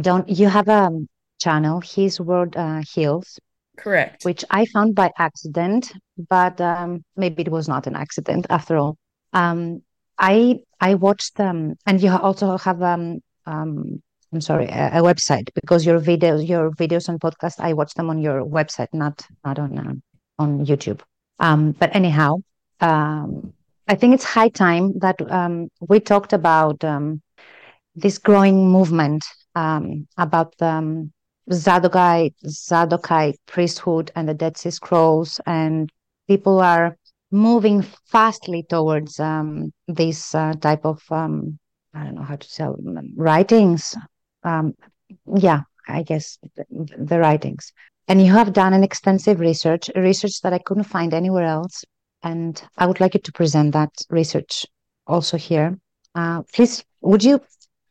Don't you have a channel? His word uh, heals. Correct. Which I found by accident, but um, maybe it was not an accident after all. Um, I I watched them, and you also have um, um I'm sorry, a, a, website because your videos, your videos and podcast, I watch them on your website, not not on uh, on YouTube. Um, but anyhow, um, I think it's high time that um, we talked about um, this growing movement um, about the um, Zadokite, Zadokite priesthood and the Dead Sea Scrolls, and people are moving fastly towards um, this uh, type of um, I don't know how to say writings. Um, yeah, I guess the, the, writings. And you have done an extensive research, research that I couldn't find anywhere else. And I would like you to present that research also here. Uh, please, would you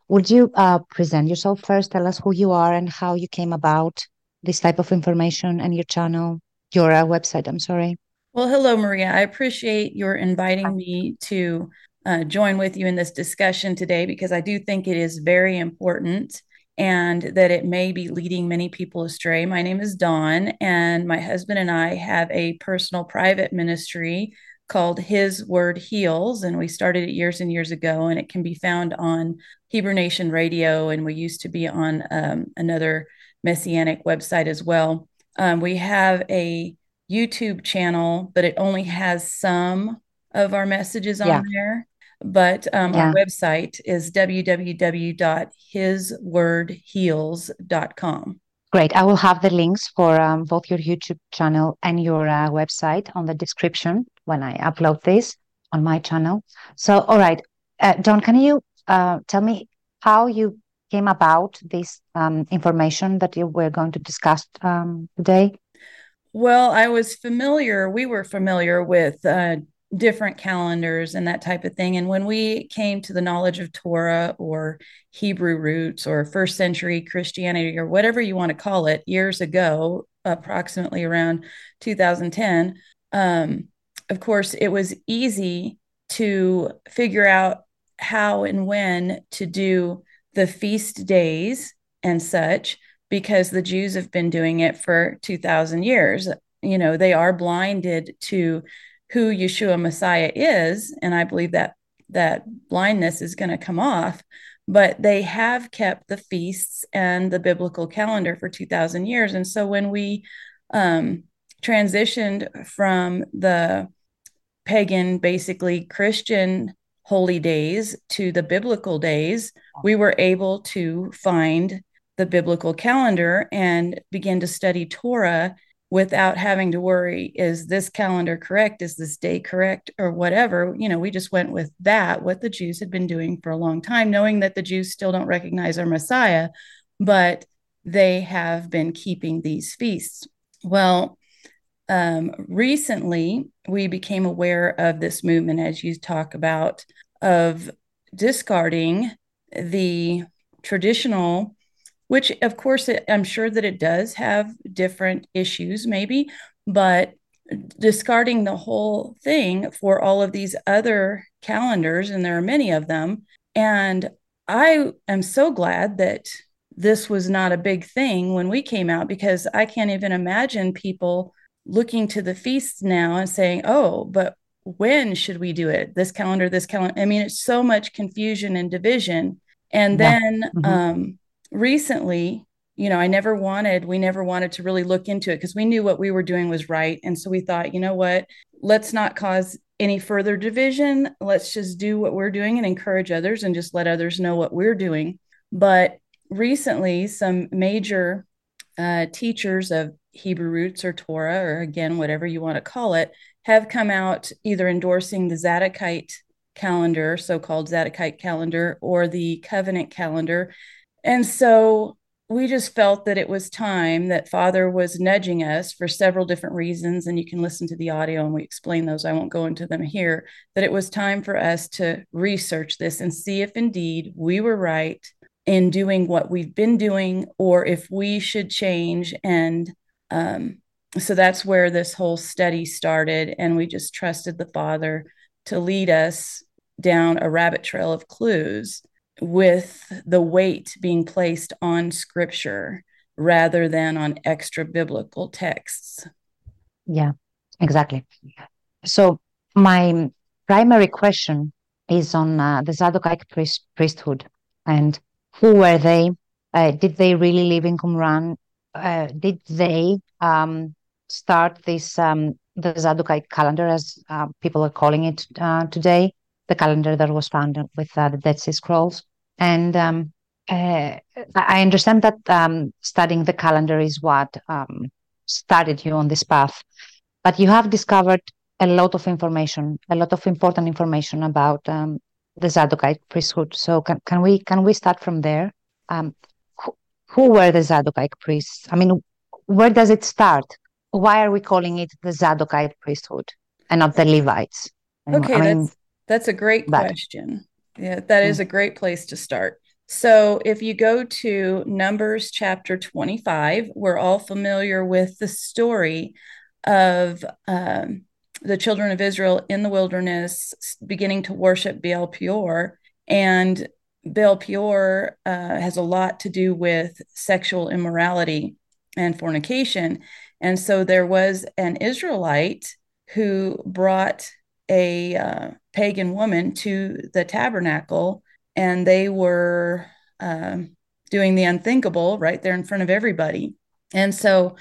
would you uh, present yourself first? Tell us who you are and how you came about this type of information and your channel, your uh, website. I'm sorry. Well, hello, Maria. I appreciate your inviting me to uh, join with you in this discussion today because I do think it is very important and that it may be leading many people astray. My name is Dawn, and my husband and I have a personal private ministry called His Word Heals. And we started it years and years ago, and it can be found on Hebrew Nation Radio. And we used to be on um, another messianic website as well. Um, we have a YouTube channel, but it only has some of our messages on yeah. there. But um, yeah. our website is www.hiswordheals.com. Great. I will have the links for um, both your YouTube channel and your uh, website on the description when I upload this on my channel. So, all right, uh, John, can you uh, tell me how you came about this um, information that you were going to discuss um, today? Well, I was familiar, we were familiar with uh, different calendars and that type of thing. And when we came to the knowledge of Torah or Hebrew roots or first century Christianity or whatever you want to call it, years ago, approximately around 2010, um, of course, it was easy to figure out how and when to do the feast days and such because the Jews have been doing it for 2000 years. You know, they are blinded to who Yeshua Messiah is, and I believe that that blindness is going to come off. But they have kept the feasts and the biblical calendar for 2,000 years. And so when we um, transitioned from the pagan, basically Christian holy days to the biblical days, we were able to find the biblical calendar and begin to study Torah without having to worry is this calendar correct? Is this day correct? Or whatever you know we just went with that what the jews had been doing for a long time knowing that the jews still don't recognize our messiah but they have been keeping these feasts. Well um, recently we became aware of this movement as you talk about of discarding the traditional which of course it, i'm sure that it does have different issues maybe but discarding the whole thing for all of these other calendars and there are many of them and i am so glad that this was not a big thing when we came out because i can't even imagine people looking to the feasts now and saying oh but when should we do it this calendar this calendar i mean it's so much confusion and division and yeah. then mm-hmm. um recently you know i never wanted we never wanted to really look into it because we knew what we were doing was right. And so we thought you know what? Let's not cause any further division. Let's just do what we're doing and encourage others and just let others know what we're doing. But recently some major uh, teachers of hebrew roots or torah or again whatever you want to call it have come out either endorsing the zadokite calendar so-called zadokite calendar or the covenant calendar and so we just felt that it was time that Father was nudging us for several different reasons. And you can listen to the audio and we explain those. I won't go into them here. That it was time for us to research this and see if indeed we were right in doing what we've been doing or if we should change. And um, so that's where this whole study started. And we just trusted the Father to lead us down a rabbit trail of clues with the weight being placed on scripture rather than on extra biblical texts. Yeah, exactly. So, my primary question is on uh, the Zadokite priest- priesthood and who were they? Uh, did they really live in Qumran? Uh, did they um, start this um, the Zadokite calendar, as uh, people are calling it uh, today, the calendar that was found with uh, the Dead Sea Scrolls? And um, uh, I understand that um, studying the calendar is what um, started you on this path, but you have discovered a lot of information, a lot of important information about um, the Zadokite priesthood. So can, can we can we start from there? Um, who, who were the Zadokite priests? I mean, where does it start? Why are we calling it the Zadokite priesthood and not the Levites? Okay, I mean, that's that's a great but, question. Yeah, that is mm. a great place to start. So if you go to Numbers chapter 25, we're all familiar with the story of um, the children of Israel in the wilderness beginning to worship Baal Peor. And Baal Peor uh, has a lot to do with sexual immorality and fornication. And so there was an Israelite who brought a uh, pagan woman to the tabernacle, and they were um, doing the unthinkable right there in front of everybody. And so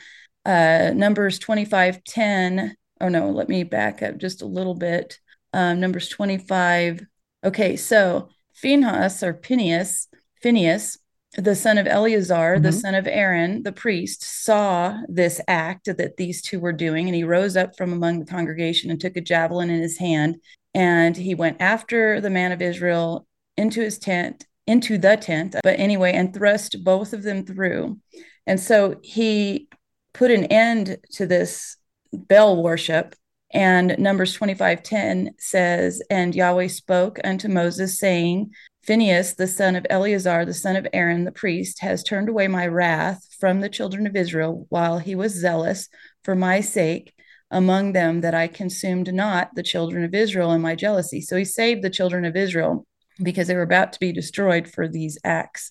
uh, Numbers 25 10 oh no, let me back up just a little bit. Um, numbers 25. Okay, so Phinehas or Phineas, Phineas, the son of Eleazar, mm-hmm. the son of Aaron, the priest, saw this act that these two were doing, and he rose up from among the congregation and took a javelin in his hand, and he went after the man of Israel into his tent, into the tent, but anyway, and thrust both of them through. And so he put an end to this Baal worship. And Numbers 25 10 says, And Yahweh spoke unto Moses, saying, Phinehas, the son of Eleazar, the son of Aaron, the priest, has turned away my wrath from the children of Israel while he was zealous for my sake among them, that I consumed not the children of Israel in my jealousy. So he saved the children of Israel because they were about to be destroyed for these acts.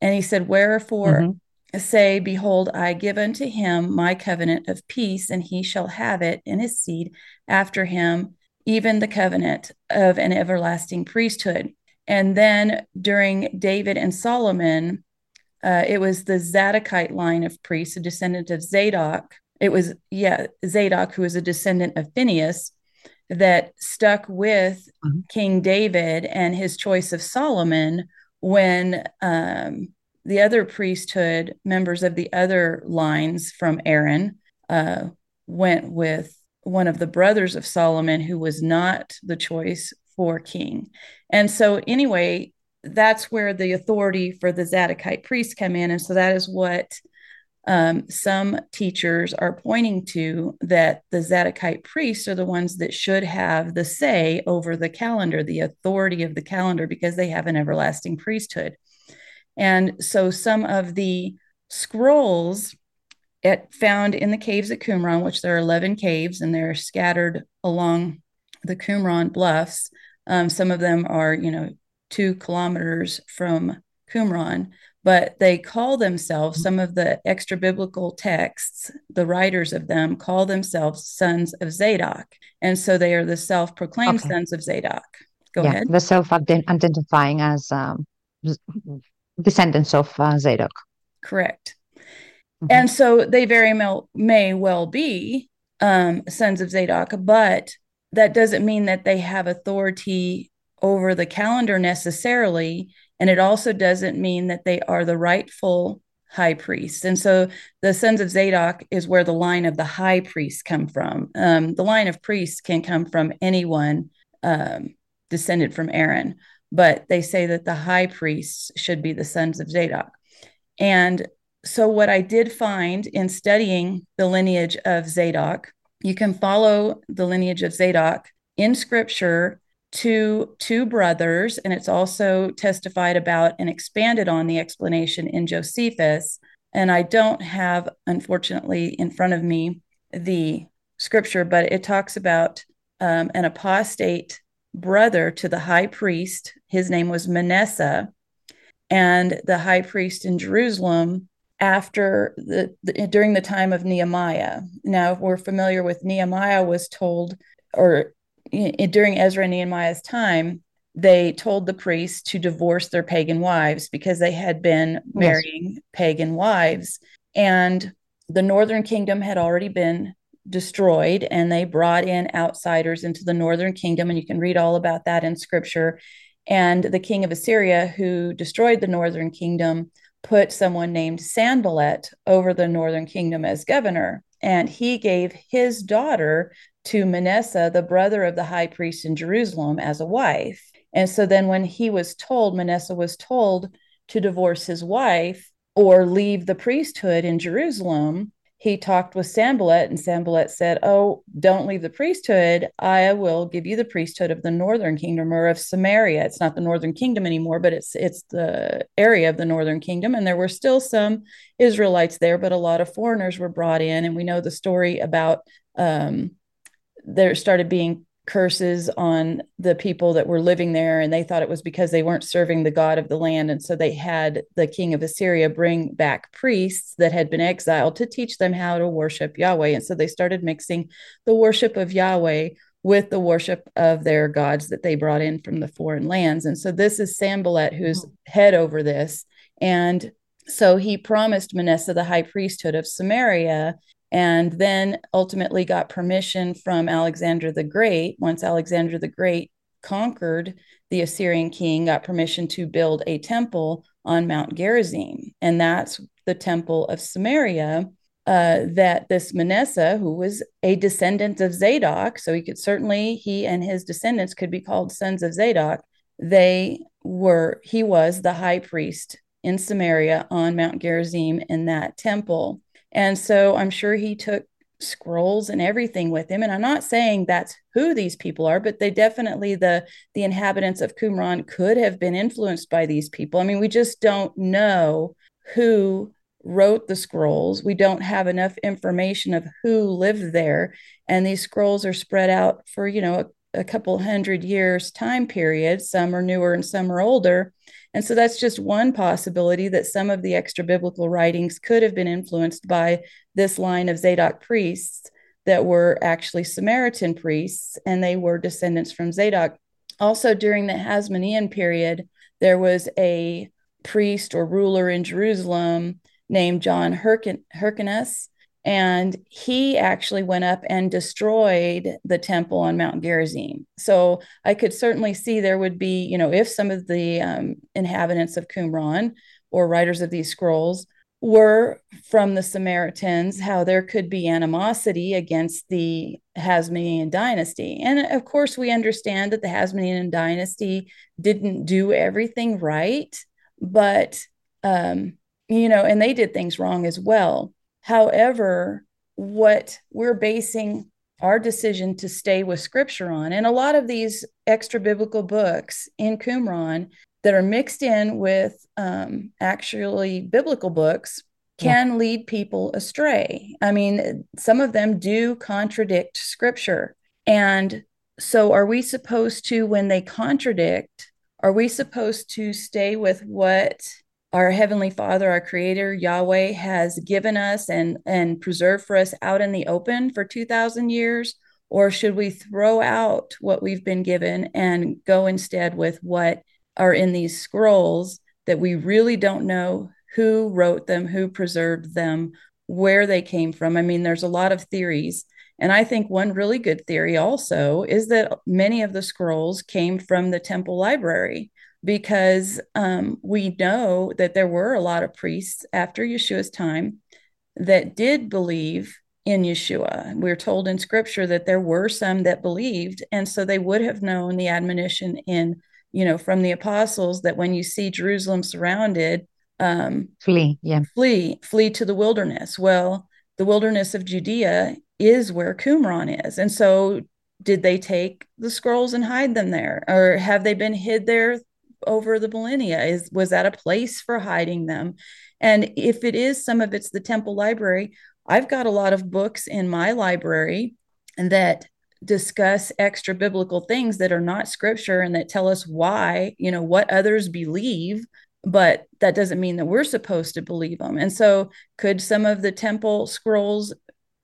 And he said, Wherefore mm-hmm say, Behold, I give unto him my covenant of peace, and he shall have it in his seed after him, even the covenant of an everlasting priesthood. And then during David and Solomon, uh, it was the Zadokite line of priests, a descendant of Zadok. It was, yeah, Zadok, who was a descendant of Phineas, that stuck with mm-hmm. King David and his choice of Solomon when um, the other priesthood members of the other lines from Aaron uh, went with one of the brothers of Solomon who was not the choice for king. And so, anyway, that's where the authority for the Zadokite priests come in. And so, that is what um, some teachers are pointing to that the Zadokite priests are the ones that should have the say over the calendar, the authority of the calendar, because they have an everlasting priesthood. And so some of the scrolls at, found in the caves at Qumran, which there are 11 caves and they're scattered along the Qumran bluffs. Um, some of them are, you know, two kilometers from Qumran, but they call themselves, some of the extra biblical texts, the writers of them call themselves sons of Zadok. And so they are the self proclaimed okay. sons of Zadok. Go yeah, ahead. The self identifying as um, descendants of uh, Zadok. Correct. Mm-hmm. And so they very may, may well be um, sons of Zadok, but that doesn't mean that they have authority over the calendar necessarily. And it also doesn't mean that they are the rightful high priest. And so the sons of Zadok is where the line of the high priest come from. Um, the line of priests can come from anyone um, descended from Aaron but they say that the high priests should be the sons of Zadok. And so, what I did find in studying the lineage of Zadok, you can follow the lineage of Zadok in scripture to two brothers, and it's also testified about and expanded on the explanation in Josephus. And I don't have, unfortunately, in front of me the scripture, but it talks about um, an apostate brother to the high priest. His name was Manasseh. And the high priest in Jerusalem after the, the, during the time of Nehemiah. Now, if we're familiar with Nehemiah was told, or in, during Ezra and Nehemiah's time, they told the priests to divorce their pagan wives because they had been marrying yes. pagan wives. And the northern kingdom had already been destroyed, and they brought in outsiders into the northern kingdom. And you can read all about that in scripture. And the king of Assyria, who destroyed the northern kingdom, put someone named Sanballat over the northern kingdom as governor. And he gave his daughter to Manasseh, the brother of the high priest in Jerusalem, as a wife. And so then when he was told, Manasseh was told to divorce his wife or leave the priesthood in Jerusalem, he talked with Sanballat, and Sanballat said, Oh, don't leave the priesthood. I will give you the priesthood of the northern kingdom or of Samaria. It's not the northern kingdom anymore, but it's it's the area of the northern kingdom. And there were still some Israelites there, but a lot of foreigners were brought in. And we know the story about um, there started being curses on the people that were living there and they thought it was because they weren't serving the god of the land and so they had the king of assyria bring back priests that had been exiled to teach them how to worship yahweh and so they started mixing the worship of yahweh with the worship of their gods that they brought in from the foreign lands and so this is sanballat who's mm-hmm. head over this and so he promised manasseh the high priesthood of samaria and then ultimately got permission from Alexander the Great. Once Alexander the Great conquered the Assyrian king, got permission to build a temple on Mount Gerizim. And that's the temple of Samaria uh, that this Manasseh, who was a descendant of Zadok, so he could certainly, he and his descendants could be called sons of Zadok, they were, he was the high priest in Samaria on Mount Gerizim in that temple. And so I'm sure he took scrolls and everything with him. And i'm not saying that's who these people are but they definitely the the inhabitants of qumran could have been influenced by these people. I mean we just don't know who wrote the scrolls. We don't have enough information of who lived there. And these scrolls are spread out for you know a, couple hundred years time period some are newer and some are older and so that's just one possibility that some of the extra biblical writings could have been influenced by this line of Zadok priests that were actually Samaritan priests, and they were descendants from Zadok. Also, during the Hasmonean period, there was a priest or ruler in Jerusalem named John Hyrcanus, and he actually went up and destroyed the temple on Mount Gerizim. So I could certainly see there would be, you know, if some of the um, inhabitants of Qumran or writers of these scrolls were from the Samaritans, how there could be animosity against the Hasmonean dynasty. And of course, we understand that the Hasmonean dynasty didn't do everything right, but, um, you know, and they did things wrong as well However, what we're basing our decision to stay with scripture on, and a lot of these extra biblical books in Qumran that are mixed in with um, actually biblical books can yeah. lead people astray. I mean, some of them do contradict scripture. And so, are we supposed to, when they contradict, are we supposed to stay with what our heavenly father our creator yahweh has given us and and preserved for us out in the open for 2000 years or should we throw out what we've been given and go instead with what are in these scrolls that we really don't know who wrote them who preserved them where they came from? I mean there's a lot of theories and i think one really good theory also is that many of the scrolls came from the temple library because um, we know that there were a lot of priests after Yeshua's time that did believe in Yeshua. We're told in scripture that there were some that believed, and so they would have known the admonition in, you know, from the apostles that when you see Jerusalem surrounded, um, flee, yeah, flee, flee to the wilderness. Well, the wilderness of Judea is where Qumran is, and so did they take the scrolls and hide them there, or have they been hid there over the millennia is was that a place for hiding them and if it is some of it's the temple library i've got a lot of books in my library that discuss extra biblical things that are not scripture and that tell us why, you know, what others believe, but that doesn't mean that we're supposed to believe them. And so could some of the temple scrolls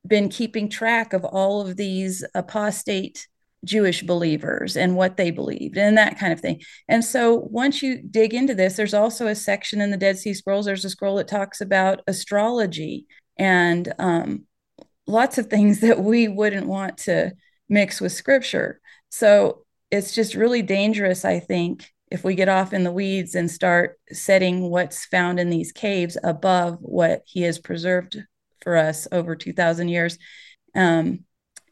been keeping track of all of these apostate Jewish believers and what they believed and that kind of thing. And so once you dig into this, there's also a section in the Dead Sea Scrolls. There's a scroll that talks about astrology and um, lots of things that we wouldn't want to mix with scripture. So it's just really dangerous, I think, if we get off in the weeds and start setting what's found in these caves above what he has preserved for us over 2,000 years. Um,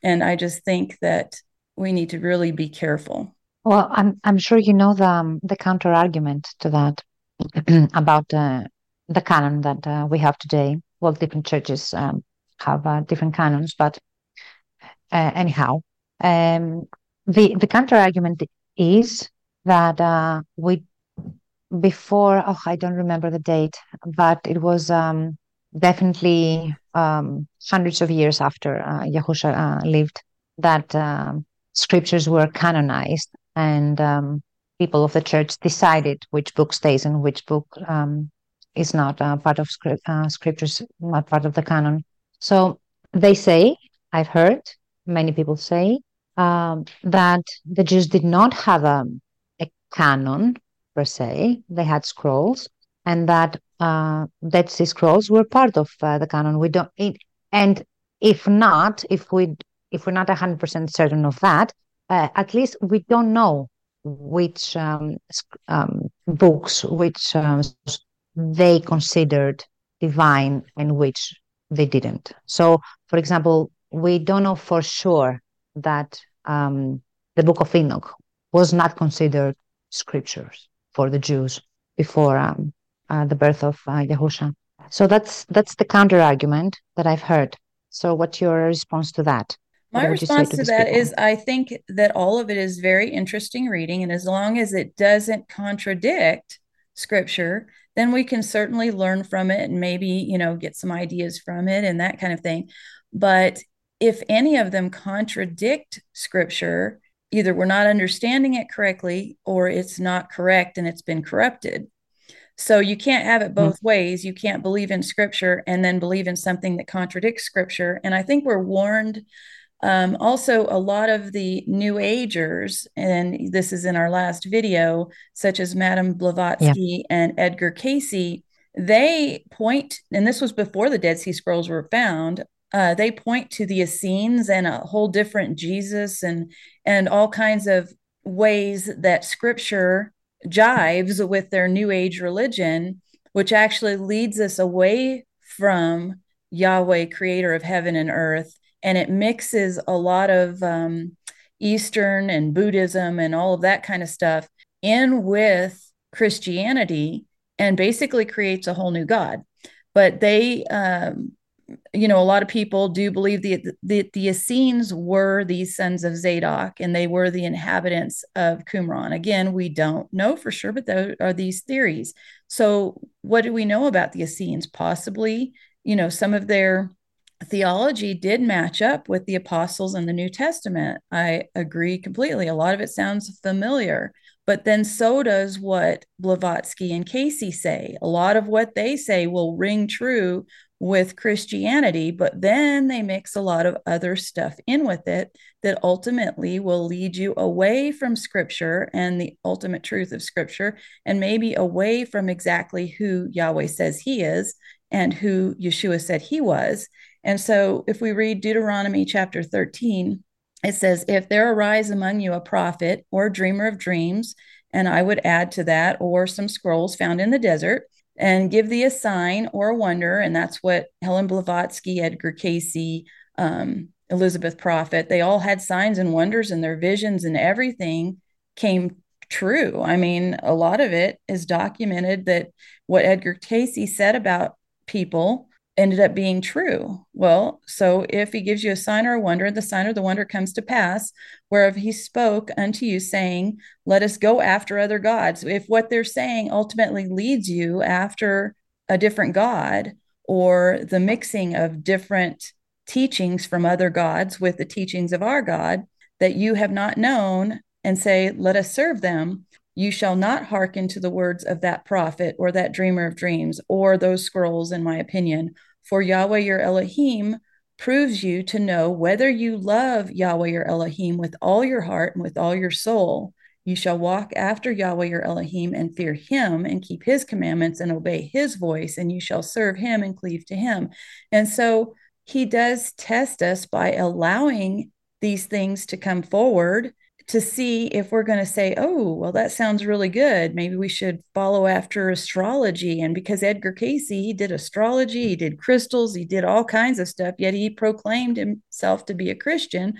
and I just think that we need to really be careful. Well, I'm I'm sure you know the um, the counter argument to that about uh, the canon that uh, we have today. Well, different churches um, have uh, different canons, but uh, anyhow, um, the the counter argument is that uh, we before oh I don't remember the date, but it was um, definitely um, hundreds of years after uh, Yahusha lived that um, scriptures were canonized and um, people of the church decided which book stays and which book um, is not uh, part of script, uh, scriptures, not part of the canon. So they say, I've heard many people say, um, that the Jews did not have a, a, canon per se, they had scrolls, and that uh, Dead Sea Scrolls were part of uh, the canon. We don't, it, and if not, if we if we're not 100% certain of that, uh, at least we don't know which um, um, books, which um, they considered divine and which they didn't. So, for example, we don't know for sure that um, the Book of Enoch was not considered scriptures for the Jews before um, uh, the birth of uh, Yahusha. So that's that's the counter argument that I've heard. So, what's your response to that? My response to, to that people? is I think that all of it is very interesting reading. And as long as it doesn't contradict scripture, then we can certainly learn from it and maybe, you know, get some ideas from it and that kind of thing. But if any of them contradict scripture, either we're not understanding it correctly or it's not correct and it's been corrupted. So you can't have it both mm-hmm. ways. You can't believe in scripture and then believe in something that contradicts scripture. And I think we're warned um, also, a lot of the New Agers, and this is in our last video, such as Madame Blavatsky yeah. and Edgar Cayce, they point, and this was before the Dead Sea Scrolls were found. Uh, they point to the Essenes and a whole different Jesus and and all kinds of ways that Scripture jives with their New Age religion, which actually leads us away from Yahweh, Creator of heaven and earth, and it mixes a lot of um, Eastern and Buddhism and all of that kind of stuff in with Christianity and basically creates a whole new God. But they, um, you know, a lot of people do believe the, the, the Essenes were these sons of Zadok and they were the inhabitants of Qumran. Again, we don't know for sure, but there are these theories. So, what do we know about the Essenes? Possibly, you know, some of their theology did match up with the apostles in the New Testament. I agree completely. A lot of it sounds familiar, but then so does what Blavatsky and Cayce say. A lot of what they say will ring true with Christianity, but then they mix a lot of other stuff in with it that ultimately will lead you away from scripture and the ultimate truth of scripture, and maybe away from exactly who Yahweh says he is and who Yeshua said he was. And so if we read Deuteronomy chapter 13, it says, If there arise among you a prophet or dreamer of dreams, and I would add to that, or some scrolls found in the desert, and give thee a sign or a wonder. And that's what Helen Blavatsky, Edgar Cayce, um, Elizabeth Prophet, they all had signs and wonders, and their visions and everything came true. I mean, a lot of it is documented that what Edgar Cayce said about people ended up being true. Well, so if he gives you a sign or a wonder, the sign or the wonder comes to pass, whereof he spoke unto you, saying, Let us go after other gods. If what they're saying ultimately leads you after a different God or the mixing of different teachings from other gods with the teachings of our God, that you have not known and say, Let us serve them, you shall not hearken to the words of that prophet or that dreamer of dreams or those scrolls, in my opinion. For Yahweh your Elohim proves you to know whether you love Yahweh your Elohim with all your heart and with all your soul. You shall walk after Yahweh your Elohim and fear him and keep his commandments and obey his voice, and you shall serve him and cleave to him. And so he does test us by allowing these things to come forward to see if we're going to say, oh, well, that sounds really good. Maybe we should follow after astrology. And because Edgar Cayce, he did astrology, he did crystals, he did all kinds of stuff, yet he proclaimed himself to be a Christian.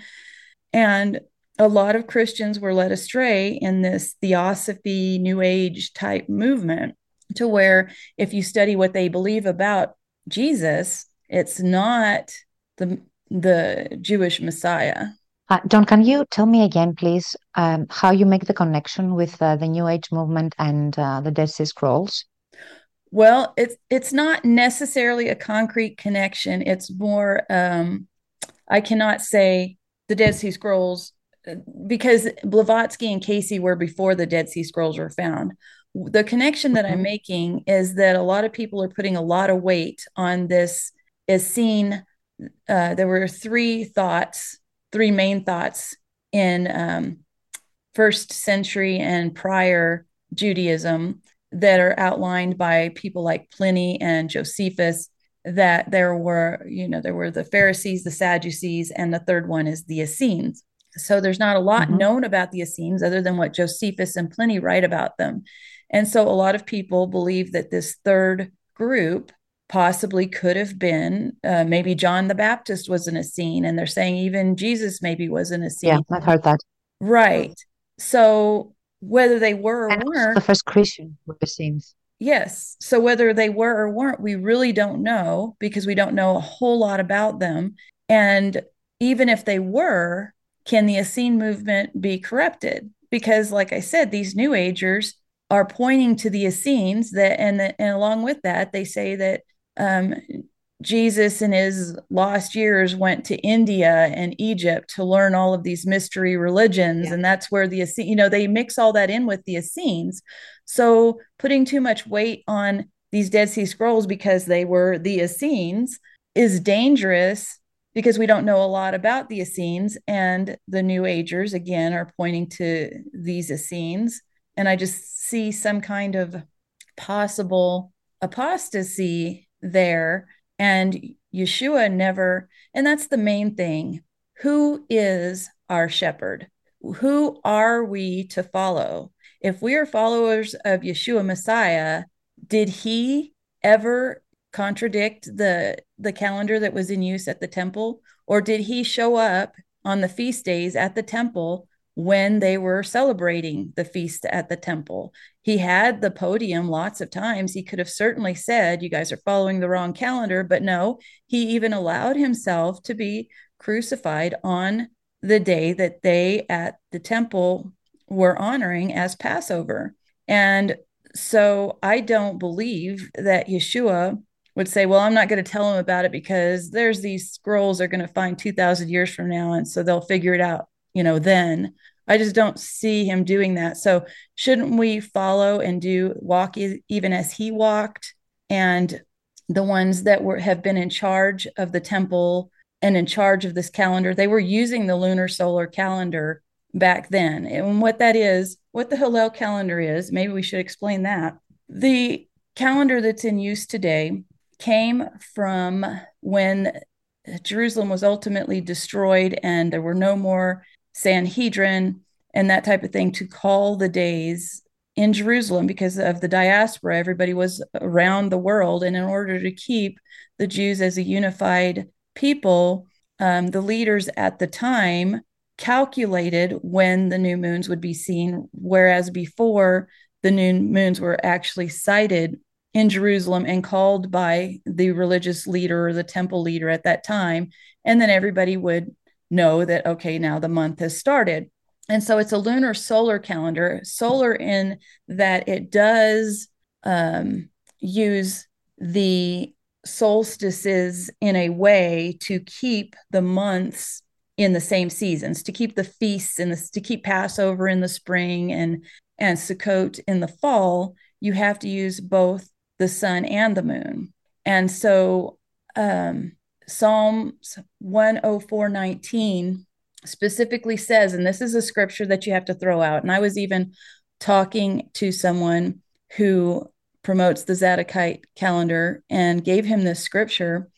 And a lot of Christians were led astray in this theosophy, new age type movement to where if you study what they believe about Jesus, it's not the the Jewish Messiah. Uh, Dawn, can you tell me again, please, um, how you make the connection with uh, the New Age movement and uh, the Dead Sea Scrolls? Well, it's it's not necessarily a concrete connection. It's more um, I cannot say the Dead Sea Scrolls because Blavatsky and Cayce were before the Dead Sea Scrolls were found. The connection that mm-hmm. I'm making is that a lot of people are putting a lot of weight on this Essene. Uh, there were three thoughts three main thoughts in um, first century and prior Judaism that are outlined by people like Pliny and Josephus that there were, you know, there were the Pharisees, the Sadducees, and the third one is the Essenes. So there's not a lot mm-hmm. known about the Essenes other than what Josephus and Pliny write about them. And so a lot of people believe that this third group possibly could have been uh, maybe John the Baptist was in Essene, and they're saying even Jesus maybe was in Essene. Yeah, I've heard that. Right. So whether they were or weren't, the first Christian were Essenes. Yes. So whether they were or weren't, we really don't know because we don't know a whole lot about them. And even if they were, can the Essene movement be corrupted? Because, like I said, these New Agers are pointing to the Essenes that, and, the, and along with that, they say that um, Jesus in his lost years went to India and Egypt to learn all of these mystery religions. Yeah. And that's where the, Essenes, you know, they mix all that in with the Essenes. So putting too much weight on these Dead Sea Scrolls because they were the Essenes is dangerous because we don't know a lot about the Essenes. And the New Agers, again, are pointing to these Essenes. And I just see some kind of possible apostasy there and Yeshua never and that's the main thing. Who is our shepherd? Who are we to follow? If we are followers of Yeshua Messiah did he ever contradict the the calendar that was in use at the temple? Or did he show up on the feast days at the temple when they were celebrating the feast at the temple. He had the podium lots of times. He could have certainly said, You guys are following the wrong calendar. But no, he even allowed himself to be crucified on the day that they at the temple were honoring as Passover. And so I don't believe that Yeshua would say, Well, I'm not going to tell them about it because there's these scrolls they're going to find 2,000 years from now. And so they'll figure it out you know, then. I just don't see him doing that. So, shouldn't we follow and do walk even as he walked? And the ones that were have been in charge of the temple and in charge of this calendar, they were using the lunar solar calendar back then. And what that is, what the Hillel calendar is, maybe we should explain that. The calendar that's in use today came from when Jerusalem was ultimately destroyed and there were no more Sanhedrin and that type of thing to call the days in Jerusalem because of the diaspora. Everybody was around the world. And in order to keep the Jews as a unified people, um, the leaders at the time calculated when the new moons would be seen, whereas before the new moons were actually sighted in Jerusalem and called by the religious leader or the temple leader at that time. And then everybody would know that, okay, now the month has started. And so it's a lunar solar calendar, solar in that it does um, use the solstices in a way to keep the months in the same seasons to keep the feasts and to keep Passover in the spring and and Sukkot in the fall. You have to use both the sun and the moon, and so um, Psalm 104:19 specifically says, and this is a scripture that you have to throw out. And I was even talking to someone who promotes the Zadokite calendar and gave him this scripture.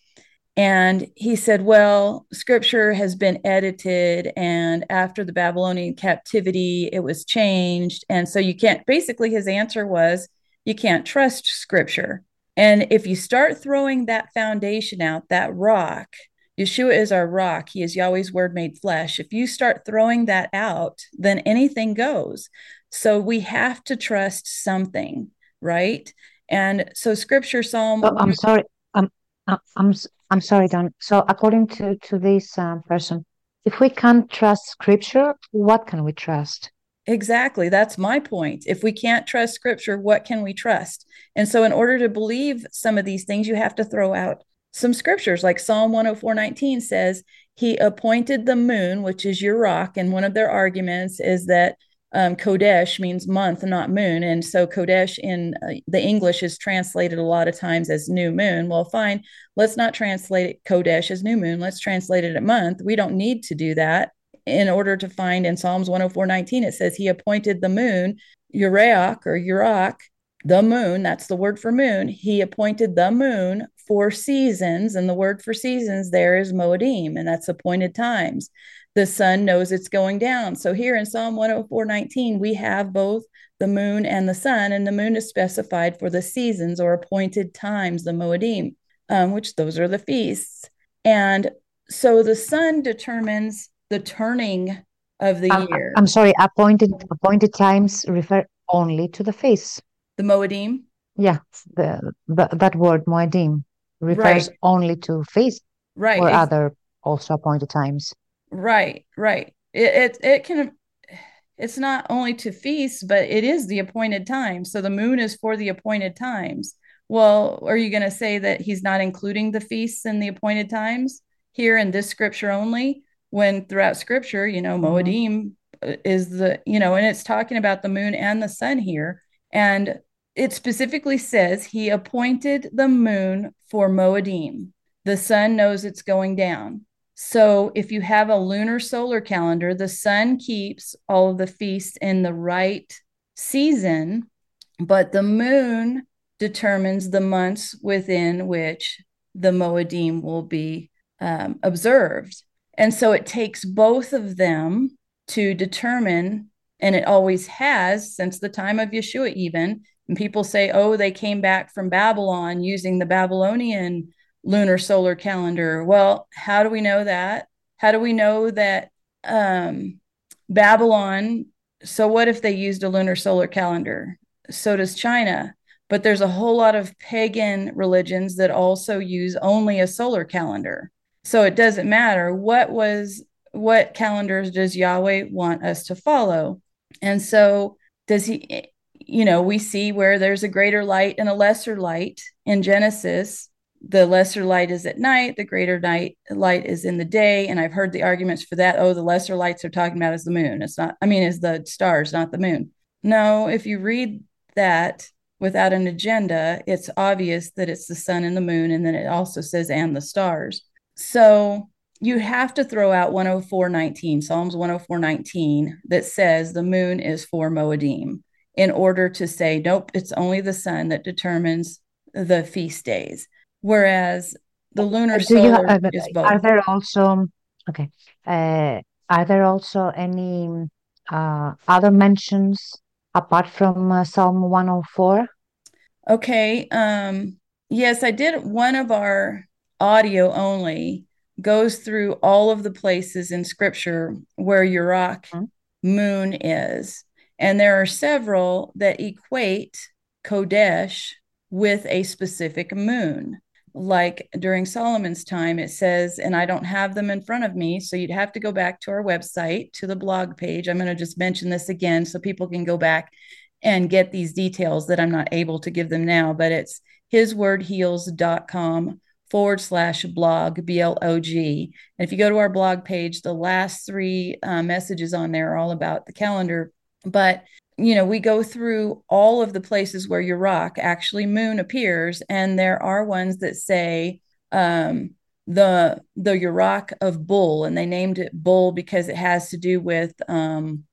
And he said, Well, scripture has been edited, and after the Babylonian captivity, it was changed. And so you can't, basically, his answer was, You can't trust scripture. And if you start throwing that foundation out, that rock, Yeshua is our rock. He is Yahweh's word made flesh. If you start throwing that out, then anything goes. So we have to trust something, right? And so scripture Psalm oh, I'm sorry. I'm I'm I'm sorry, Dawn. So according to to this uh, person, if we can't trust scripture, what can we trust? Exactly. That's my point. If we can't trust scripture, what can we trust? And so, in order to believe some of these things, you have to throw out some scriptures. Like Psalm 104 19 says, He appointed the moon, which is your rock. And one of their arguments is that um, Chodesh means month, not moon. And so Chodesh in uh, the English is translated a lot of times as new moon. Well, fine, let's not translate Chodesh as new moon. Let's translate it at month. We don't need to do that in order to find in Psalms 104 19, it says, He appointed the moon, Uriach or Urach, the moon, that's the word for moon. He appointed the moon for seasons. And the word for seasons there is Moedim, and that's appointed times the sun knows it's going down. So here in Psalm 104:19, we have both the moon and the sun, and the moon is specified for the seasons or appointed times, the Moedim, um, which those are the feasts. And so the sun determines the turning of the I'm, year. I'm sorry, appointed appointed times refer only to the feast. The Moedim? Yeah, the, the that word Moedim refers right. only to feast right. or other also appointed times. Right, right. It, it it can it's not only to feast, but it is the appointed time. So the moon is for the appointed times. Well, are you going to say that he's not including the feasts in the appointed times here in this scripture only? When throughout scripture, you know, mm-hmm. Moedim uh, is the, you know, and it's talking about the moon and the sun here. And it specifically says he appointed the moon for Moedim. The sun knows it's going down. So if you have a lunar solar calendar, the sun keeps all of the feasts in the right season, but the moon determines the months within which the Moedim will be um, observed. And so it takes both of them to determine, and it always has since the time of Yeshua, even. And people say, oh, they came back from Babylon using the Babylonian lunar solar calendar. Well, how do we know that? How do we know that um, Babylon? So, what if they used a lunar solar calendar? So does China. But there's a whole lot of pagan religions that also use only a solar calendar. So it doesn't matter what was what calendars does Yahweh want us to follow. And so does he you know, we see where there's a greater light and a lesser light in Genesis the lesser light is at night, the greater night light is in the day. And I've heard the arguments for that. Oh, the lesser lights are talking about is the moon. It's not, I mean, is the stars, not the moon. No, if you read that without an agenda, it's obvious that it's the sun and the moon. And then it also says, and the stars. So you have to throw out 104.19, Psalms 104.19, that says the moon is for Moedim in order to say, nope, it's only the sun that determines the feast days whereas the lunar Do solar you, uh, is both. Are there also okay? Uh, are there also any uh, other mentions apart from uh, Psalm 104? Okay. Um, yes, I did. One of our audio only goes through all of the places in Scripture where Urach mm-hmm. moon is, and there are several that equate Chodesh with a specific moon like during Solomon's time, it says, and I don't have them in front of me. So you'd have to go back to our website, to the blog page. I'm going to just mention this again so people can go back and get these details that I'm not able to give them now. But it's hiswordheals.com forward slash blog, B L O G. And if you go to our blog page, the last three uh, messages on there are all about the calendar. But, you know, we go through all of the places where Urach actually moon appears. And there are ones that say, um, the the Yurok of Bull, and they named it Bull because it has to do with um,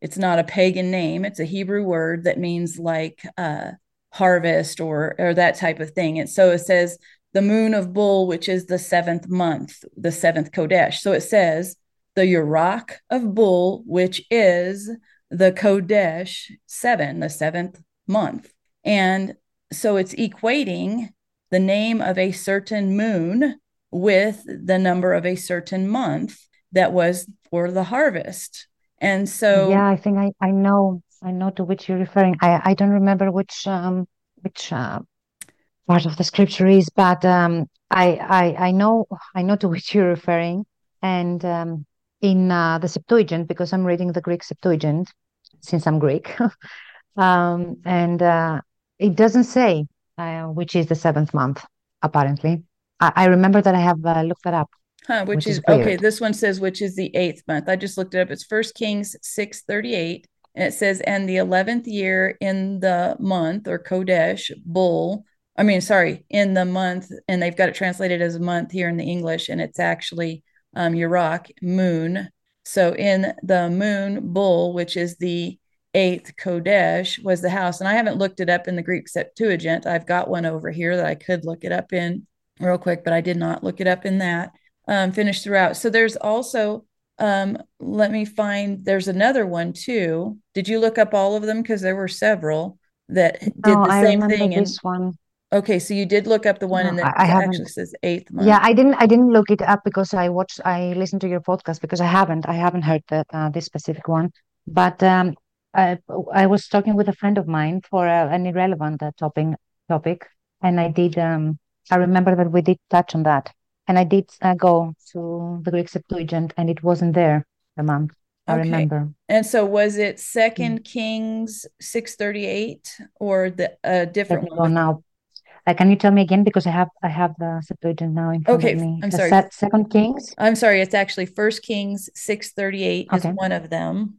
it's not a pagan name; it's a Hebrew word that means like uh, harvest or or that type of thing. And so it says the moon of Bull, which is the seventh month, the seventh Chodesh. So it says the Urach of Bull, which is the Chodesh seven, the seventh month. And so it's equating the name of a certain moon with the number of a certain month that was for the harvest. And so Yeah, I think I, I know I know to which you're referring. I, I don't remember which um which uh, part of the scripture is, but um, I, I I know I know to which you're referring, and um, in uh, the Septuagint because I'm reading the Greek Septuagint since I'm Greek, um, and uh, it doesn't say uh, which is the seventh month. Apparently, I, I remember that I have uh, looked that up. Huh, which, which is, is okay. This one says which is the eighth month. I just looked it up. It's First Kings six thirty eight, and it says and the eleventh year in the month or Chodesh bull I mean, sorry, in the month, and they've got it translated as a month here in the English, and it's actually um, Urach, moon. So in the moon bull, which is the eighth Chodesh, was the house. And I haven't looked it up in the Greek Septuagint. I've got one over here that I could look it up in real quick, but I did not look it up in that. Um, finished throughout. So there's also, um, let me find, there's another one too. Did you look up all of them? Because there were several that did no, the same thing. This in, one. Okay, so you did look up the one, no, and I actually says eighth month. Yeah, I didn't. I didn't look it up because I watched. I listened to your podcast because I haven't. I haven't heard that uh, this specific one. But um, I, I was talking with a friend of mine for uh, an irrelevant uh, topic. Topic, and I did. Um, I remember that we did touch on that, and I did uh, go to the Greek Septuagint, and it wasn't there. The month. I okay. remember. And so was it Second mm. Kings six thirty eight or the uh, different one? Now uh, can you tell me again because I have I have the Septuagint now in front okay, of me. I'm the sorry. Se- Second Kings. I'm sorry. It's actually First Kings six thirty eight okay. is one of them.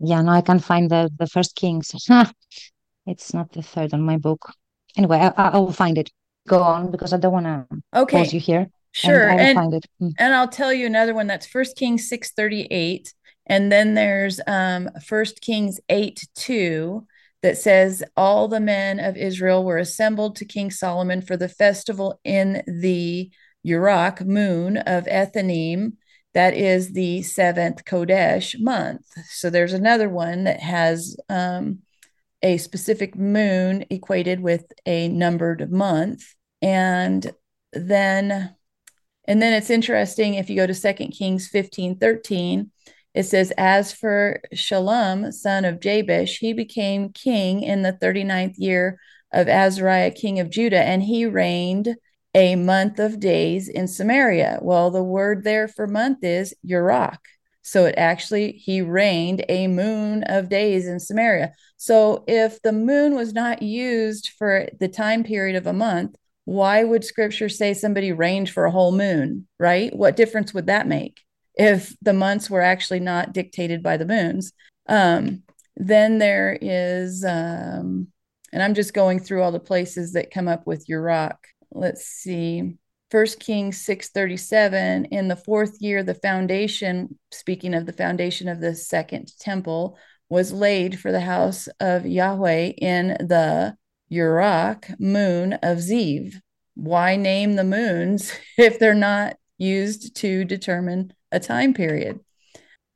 Yeah, no, I can't find the the First Kings. it's not the third on my book. Anyway, I, I will find it. Go on because I don't want to okay. pause you here. Sure, and, and, find it. Mm. and I'll tell you another one. That's First Kings six thirty eight, and then there's um First Kings eight two that says all the men of Israel were assembled to King Solomon for the festival in the Urach moon of Ethanim. That is the seventh Chodesh month. So there's another one that has um, a specific moon equated with a numbered month. And then and then it's interesting if you go to Second Kings 15 13, it says, As for Shalom, son of Jabesh, he became king in the 39th year of Azariah, king of Judah, and he reigned a month of days in Samaria. Well, the word there for month is Urach. So it actually, he reigned a moon of days in Samaria. So if the moon was not used for the time period of a month, why would scripture say somebody reigned for a whole moon, right? What difference would that make? If the months were actually not dictated by the moons. Um, then there is, um, and I'm just going through all the places that come up with Urach. Let's see. First Kings 637, in the fourth year, the foundation, speaking of the foundation of the second temple, was laid for the house of Yahweh in the Urach moon of Ziv. Why name the moons if they're not used to determine a time period.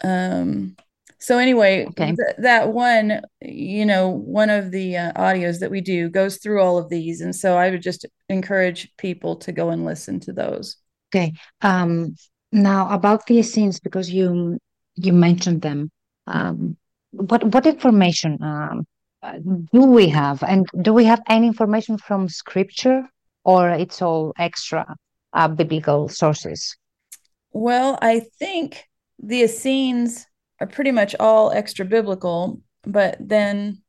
Um, so anyway, okay. th- that one, you know, one of the uh, audios that we do goes through all of these, and so I would just encourage people to go and listen to those. Okay. Um, now about the Essenes, because you you mentioned them. Um, what what information um, do we have, and do we have any information from Scripture, or it's all extra uh, biblical sources? Well, I think the Essenes are pretty much all extra biblical, but then,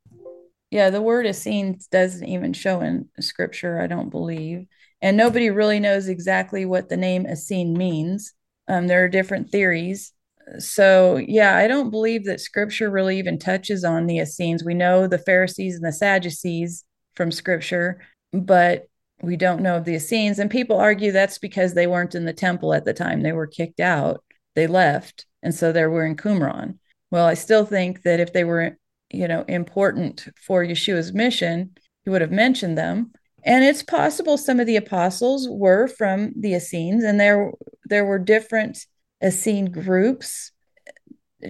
yeah, the word Essenes doesn't even show in scripture, I don't believe. and nobody really knows exactly what the name Essene means. Um, there are different theories. So, yeah, I don't believe that scripture really even touches on the Essenes. We know the Pharisees and the Sadducees from scripture, but we don't know of the Essenes. And people argue that's because they weren't in the temple at the time. They were kicked out, they left. And so they were in Qumran. Well, I still think that if they were, you know, important for Yeshua's mission, he would have mentioned them. And it's possible some of the apostles were from the Essenes, and there there were different Essene groups.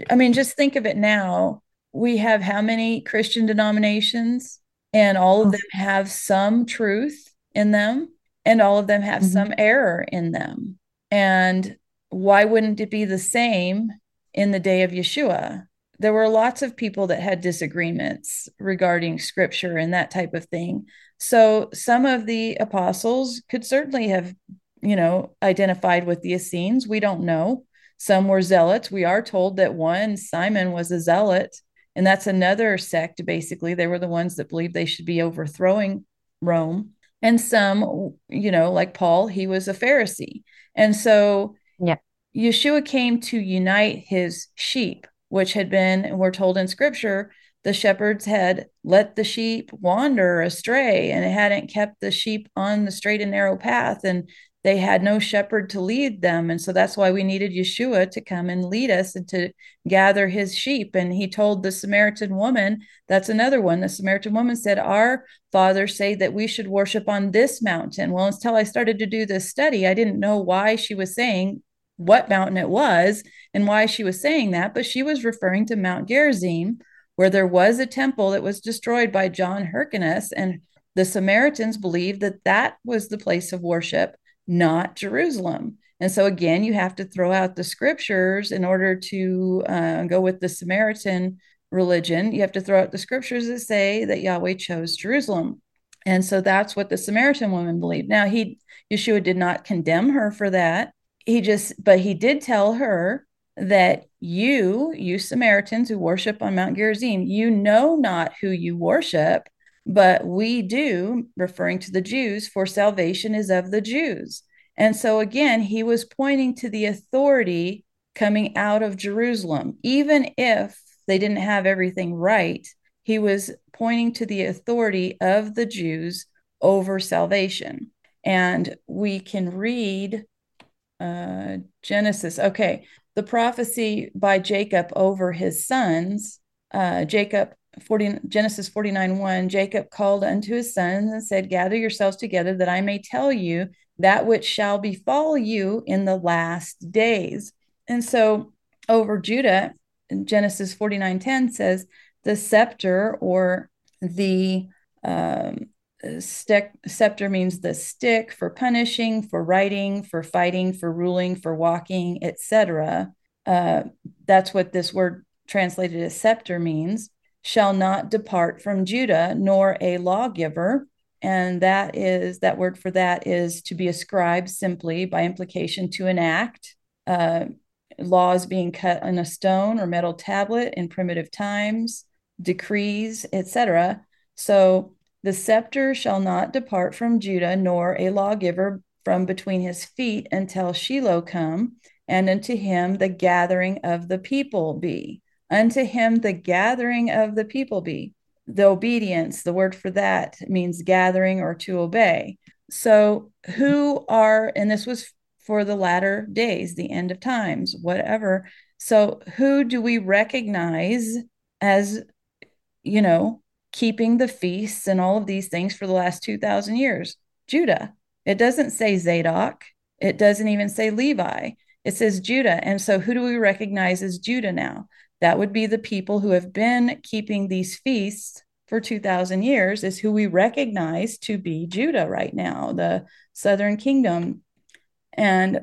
I mean, just think of it now. We have how many Christian denominations, and all of oh. them have some truth in them, and all of them have mm-hmm. some error in them. And why wouldn't it be the same in the day of Yeshua? There were lots of people that had disagreements regarding scripture and that type of thing. So some of the apostles could certainly have, you know, identified with the Essenes. We don't know. Some were zealots. We are told that one, Simon, was a zealot. And that's another sect, basically. They were the ones that believed they should be overthrowing Rome and some you know like paul he was a pharisee. And so yeah. Yeshua came to unite his sheep which had been we're told in scripture the shepherds had let the sheep wander astray and it hadn't kept the sheep on the straight and narrow path. And they had no shepherd to lead them. And so that's why we needed Yeshua to come and lead us and to gather his sheep. And he told the Samaritan woman, that's another one. The Samaritan woman said, Our fathers say that we should worship on this mountain. Well, until I started to do this study, I didn't know why she was saying what mountain it was and why she was saying that, but she was referring to Mount Gerizim, where there was a temple that was destroyed by John Hyrcanus. And the Samaritans believed that that was the place of worship not Jerusalem. And so, again, you have to throw out the scriptures in order to uh, go with the Samaritan religion. You have to throw out the scriptures that say that Yahweh chose Jerusalem. And so that's what the Samaritan woman believed. Now, he, Yeshua did not condemn her for that. He just, but he did tell her that you, you Samaritans who worship on Mount Gerizim, you know not who you worship but we do, referring to the Jews, for salvation is of the Jews. And so again, he was pointing to the authority coming out of Jerusalem. Even if they didn't have everything right, he was pointing to the authority of the Jews over salvation. And we can read uh, Genesis. Okay, the prophecy by Jacob over his sons. Uh, Jacob 40, Genesis 49 1, Jacob called unto his sons and said, Gather yourselves together that I may tell you that which shall befall you in the last days. And so over Judah, Genesis 49 10 says, The scepter or the um, stick, scepter means the stick for punishing, for writing, for fighting, for ruling, for walking, etc. Uh, that's what this word translated as scepter means shall not depart from Judah, nor a lawgiver. And that is, that word for that is to be ascribed simply by implication to an act. Uh, laws being cut on a stone or metal tablet in primitive times, decrees, etc. So the scepter shall not depart from Judah, nor a lawgiver from between his feet until Shiloh come, and unto him the gathering of the people be. Unto him the gathering of the people be. The obedience, the word for that means gathering or to obey. So, who are, and this was for the latter days, the end of times, whatever. So, who do we recognize as, you know, keeping the feasts and all of these things for the last 2,000 years? Judah. It doesn't say Zadok. It doesn't even say Levi. It says Judah. And so, who do we recognize as Judah now? That would be the people who have been keeping these feasts for 2,000 years, is who we recognize to be Judah right now, the southern kingdom. And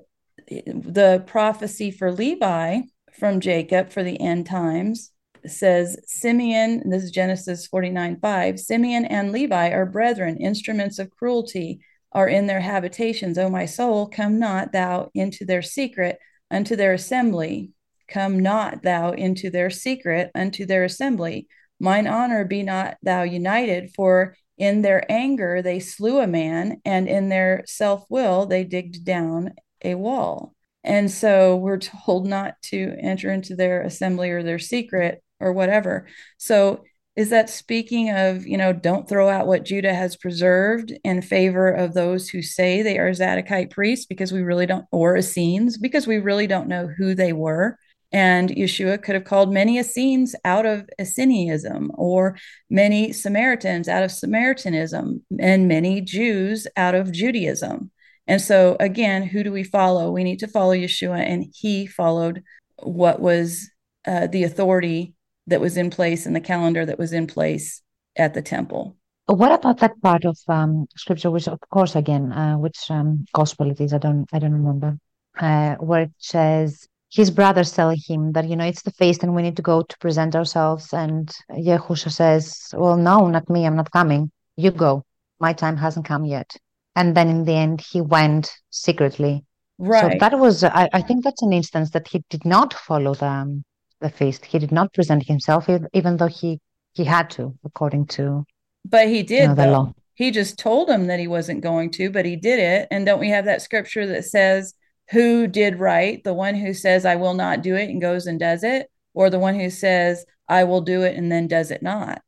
the prophecy for Levi from Jacob for the end times says Simeon, this is Genesis 49 5, Simeon and Levi are brethren, instruments of cruelty are in their habitations. O my soul, come not thou into their secret, unto their assembly. Come not thou into their secret unto their assembly. Mine honor be not thou united, for in their anger, they slew a man, and in their self will, they digged down a wall. And so we're told not to enter into their assembly or their secret or whatever. So is that speaking of, you know, don't throw out what Judah has preserved in favor of those who say they are Zadokite priests because we really don't, or Essenes, because we really don't know who they were. And Yeshua could have called many Essenes out of Essenism, or many Samaritans out of Samaritanism, and many Jews out of Judaism. And so, again, who do we follow? We need to follow Yeshua, and he followed what was uh, the authority that was in place and the calendar that was in place at the temple. What about that part of um, scripture, which, of course, again, uh, which um, gospel it is? I don't, I don't remember. Uh, where it says his brothers tell him that you know it's the feast and we need to go to present ourselves, and Yehusha says, "Well, no, not me. I'm not coming. You go. My time hasn't come yet." And then in the end, he went secretly. Right. So that was, I, I think, that's an instance that he did not follow the um, the feast. He did not present himself, even though he he had to, according to. But he did. You know, the law. He just told him that he wasn't going to, but he did it. And don't we have that scripture that says, "Who did right? The one who says, "I will not do it," and goes and does it, or the one who says, "I will do it," and then does it not."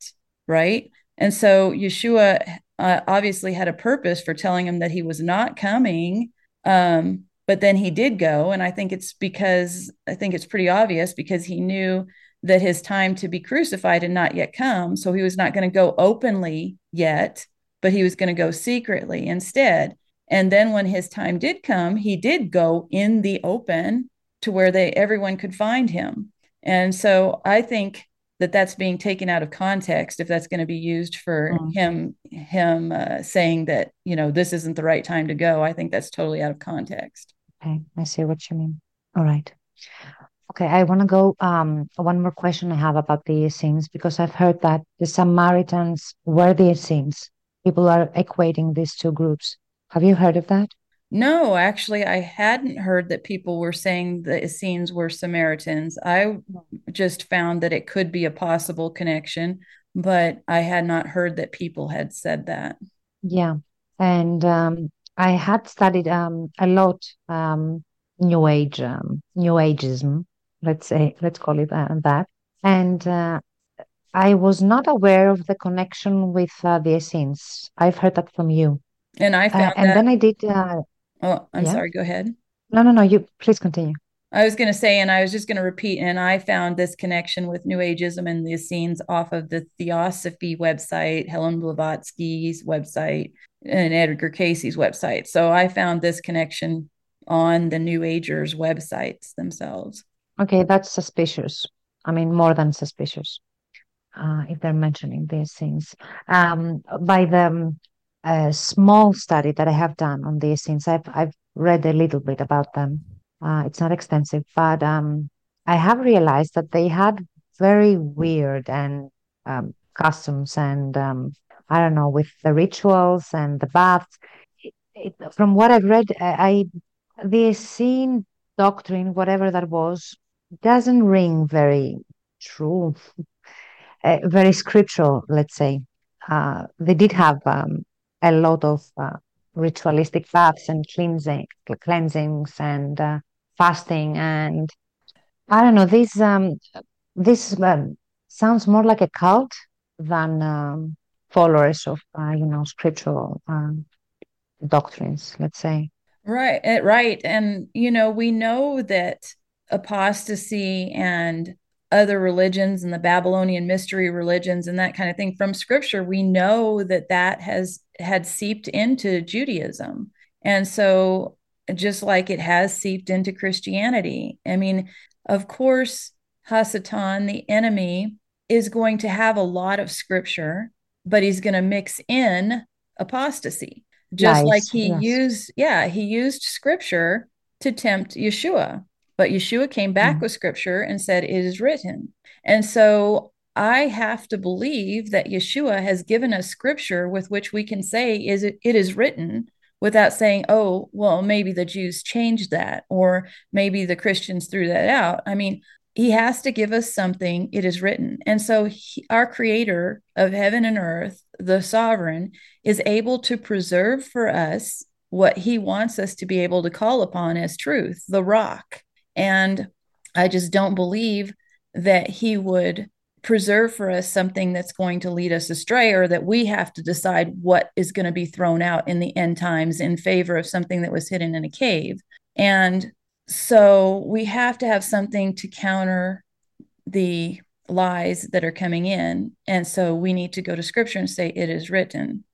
Right. And so Yeshua uh, obviously had a purpose for telling him that he was not coming. Um, but then he did go and i think it's because i think it's pretty obvious because he knew that his time to be crucified had not yet come so he was not going to go openly yet but he was going to go secretly instead and then when his time did come he did go in the open to where they everyone could find him. And so i think that that's being taken out of context if that's going to be used for mm. him him uh, saying that you know this isn't the right time to go. I think that's totally out of context. Okay i see what you mean. All right. Okay i want to go um one more question i have about the Essenes because i've heard that the samaritans were the Essenes people are equating these two groups have you heard of that no, actually, I hadn't heard that people were saying the Essenes were Samaritans. I just found that it could be a possible connection, but I had not heard that people had said that. Yeah. And um, I had studied um, a lot um, New Age, um, New Ageism, let's say, let's call it uh, that. And uh, I was not aware of the connection with uh, the Essenes. I've heard that from you. And I uh, found and that- then I did uh, Oh, I'm yeah. sorry. Go ahead. No, no, no. You please continue. I was going to say, and I was just going to repeat, and I found this connection with New Ageism and the Essenes off of the Theosophy website, Helen Blavatsky's website, and Edgar Cayce's website. So I found this connection on the New Agers websites themselves. Okay, that's suspicious. I mean, more than suspicious. Uh, if they're mentioning these things, um, by the a small study that I have done on these things. I've I've read a little bit about them. Uh, it's not extensive, but um, I have realized that they had very weird and um, customs and um, I don't know with the rituals and the baths. It, it, from what I've read, I, I the Essene doctrine, whatever that was, doesn't ring very true, uh, very scriptural. Let's say uh, they did have um, a lot of uh, ritualistic baths and cleansing, cleansings and uh, fasting and I don't know. This um, this um, sounds more like a cult than um, followers of uh, you know scriptural um, doctrines. Let's say. Right, eh, right, and you know we know that apostasy and other religions and the Babylonian mystery religions and that kind of thing from scripture, we know that that has had seeped into Judaism. And so, just like it has seeped into Christianity, I mean, of course, Hasatan, the enemy, is going to have a lot of scripture, but he's going to mix in apostasy, just nice. like he yes. used, yeah, he used scripture to tempt Yeshua. But Yeshua came back mm. with scripture and said, It is written. And so I have to believe that Yeshua has given us scripture with which we can say, Is it, it is written, without saying, Oh, well, maybe the Jews changed that, or maybe the Christians threw that out. I mean, he has to give us something. It is written. And so he, our creator of heaven and earth the sovereign is able to preserve for us what he wants us to be able to call upon as truth the rock and i just don't believe that he would preserve for us something that's going to lead us astray or that we have to decide what is going to be thrown out in the end times in favor of something that was hidden in a cave. And so we have to have something to counter the lies that are coming in. And so we need to go to scripture and say it is written.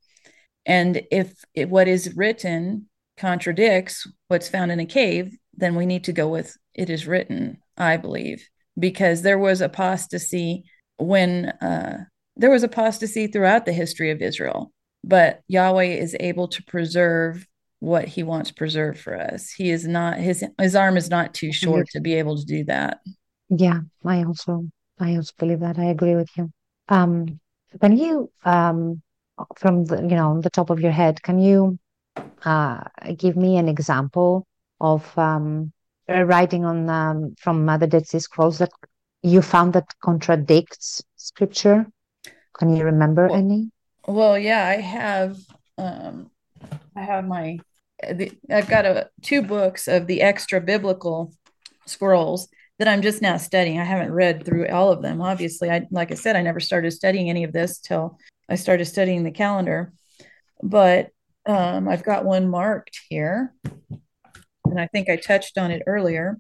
And if it, what is written contradicts what's found in a cave then we need to go with it is written i believe because there was apostasy when uh, there was apostasy throughout the history of Israel, but Yahweh is able to preserve what he wants preserved for us. He is not his his arm is not too short to be able to do that. Yeah, I also I also believe that. I agree with you. Um, can you um from the you know the top of your head, can you uh give me an example of um writing on um, from the Dead Sea Scrolls that you found that contradicts scripture? Can you remember well, any? Well, yeah, I have. Um, I have my. The, I've got a two books of the extra biblical scrolls that I'm just now studying. I haven't read through all of them. Obviously, I like I said, I never started studying any of this till I started studying the calendar. But um, I've got one marked here, and I think I touched on it earlier.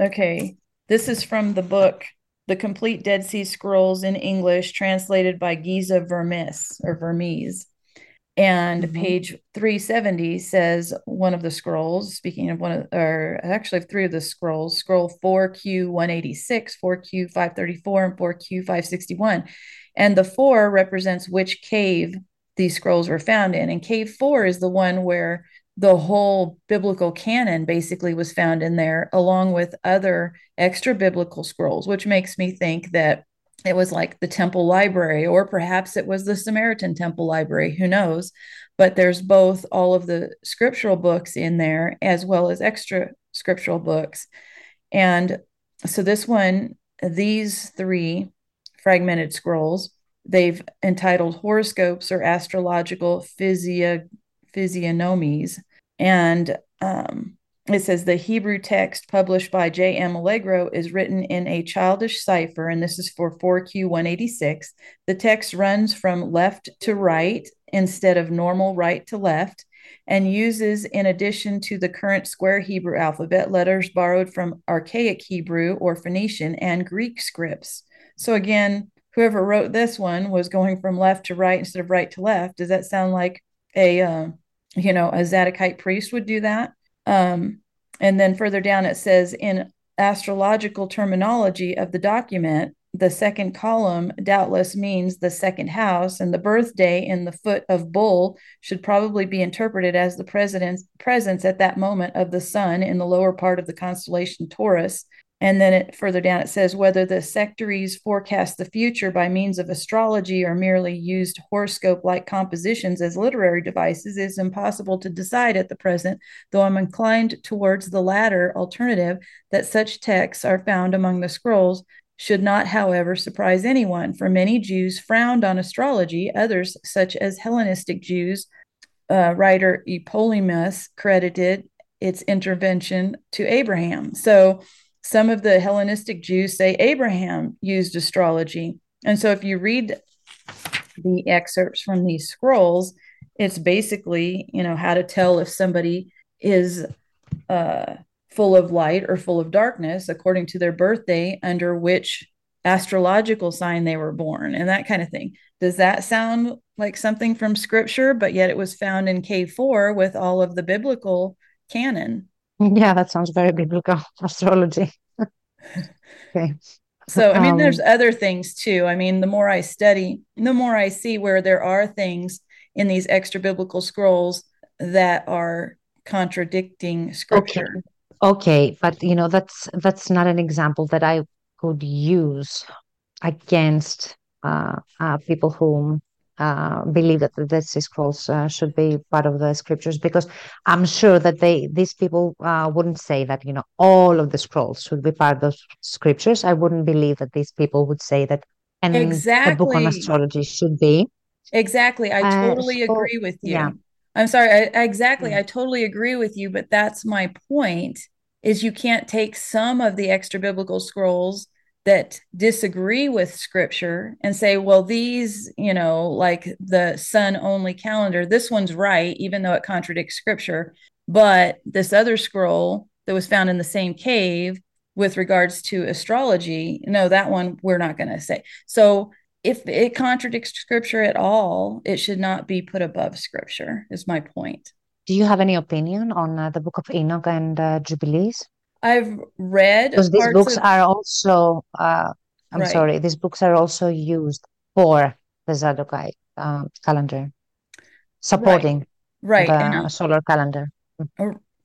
Okay, this is from the book The Complete Dead Sea Scrolls in English, translated by Geza Vermes or Vermes. And mm-hmm. page 370 says one of the scrolls, speaking of one of, or actually three of the scrolls, scroll 4Q 186, 4Q 534, and 4Q 561. And the four represents which cave these scrolls were found in. And cave four is the one where the whole biblical canon basically was found in there, along with other extra biblical scrolls, which makes me think that it was like the temple library, or perhaps it was the Samaritan temple library, who knows? But there's both all of the scriptural books in there as well as extra scriptural books. And so this one, these three fragmented scrolls, they've entitled horoscopes or astrological physio physiognomies. And um, it says the Hebrew text published by J.M. Allegro is written in a childish cipher, and this is for 4Q 186. The text runs from left to right instead of normal right to left and uses, in addition to the current square Hebrew alphabet, letters borrowed from Archaic Hebrew or Phoenician and Greek scripts. So, again, whoever wrote this one was going from left to right instead of right to left. Does that sound like a uh, you know, a Zadokite priest would do that. Um, and then further down, it says in astrological terminology of the document, the second column doubtless means the second house, and the birthday in the foot of bull should probably be interpreted as the president's presence at that moment of the sun in the lower part of the constellation Taurus, and then it further down it says whether the sectaries forecast the future by means of astrology or merely used horoscope like compositions as literary devices is impossible to decide at the present, though I'm inclined towards the latter alternative that such texts are found among the scrolls should not, however, surprise anyone, for many Jews frowned on astrology, others, such as Hellenistic Jews, uh, writer Eupolemus credited its intervention to Abraham. So some of the Hellenistic Jews say Abraham used astrology. And so if you read the excerpts from these scrolls, it's basically, you know, how to tell if somebody is uh, full of light or full of darkness according to their birthday, under which astrological sign they were born, and that kind of thing. Does that sound like something from scripture? But yet it was found in K4 with all of the biblical canon. Yeah, that sounds very biblical astrology. okay. So, I mean, um, there's other things too. I mean, the more I study, the more I see where there are things in these extra biblical scrolls that are contradicting scripture. Okay. okay, but you know, that's that's not an example that I could use against uh, uh, people who uh, believe that the Dead Sea Scrolls uh, should be part of the scriptures because I'm sure that they these people uh, wouldn't say that you know all of the scrolls should be part of the scriptures. I wouldn't believe that these people would say that and exactly. the book on astrology should be exactly. I Uh, totally so, agree with you. yeah. I'm sorry. I, exactly. Yeah. I totally agree with you, but that's my point is you can't take some of the extra biblical scrolls that disagree with scripture and say, well, these, you know, like the sun only calendar, this one's right, even though it contradicts scripture. But this other scroll that was found in the same cave with regards to astrology, no, that one we're not going to say. So if it contradicts scripture at all, it should not be put above scripture, is my point. Do you have any opinion on uh, the Book of Enoch and uh, Jubilees? I've read Because these books of- are also, uh, I'm Right. sorry, these books are also used for the Zadokite um, calendar, supporting right. the and I- solar calendar.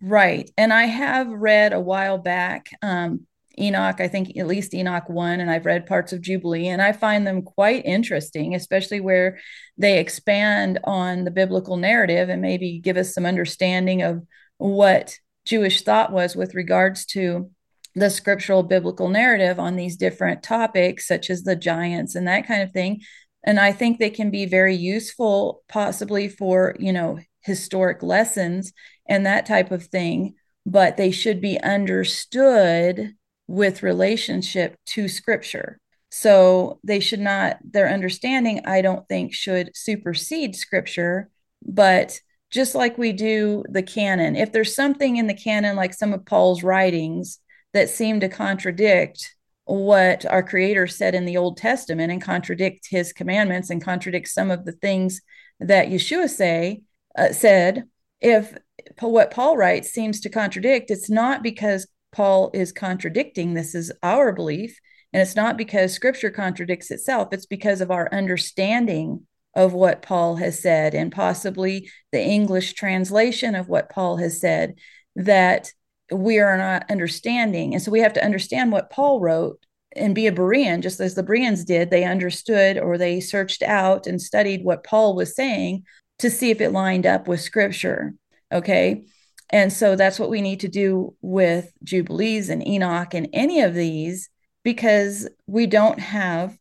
Right. And I have read a while back um, Enoch, I think at least Enoch 1, and I've read parts of Jubilee, and I find them quite interesting, especially where they expand on the biblical narrative and maybe give us some understanding of what Jewish thought was with regards to the scriptural biblical narrative on these different topics, such as the giants and that kind of thing. And I think they can be very useful, possibly for, you know, historic lessons and that type of thing, but they should be understood with relationship to scripture. So they should not, their understanding, I don't think, should supersede scripture, but just like we do the canon, if there's something in the canon, like some of Paul's writings, that seem to contradict what our creator said in the Old Testament and contradict his commandments and contradict some of the things that Yeshua say uh, said, if what Paul writes seems to contradict, it's not because Paul is contradicting. This is our belief. And it's not because scripture contradicts itself, it's because of our understanding of what Paul has said and possibly the English translation of what Paul has said that we are not understanding. And so we have to understand what Paul wrote and be a Berean, just as the Bereans did. They understood or they searched out and studied what Paul was saying to see if it lined up with scripture. Okay. And so that's what we need to do with Jubilees and Enoch and any of these because we don't have,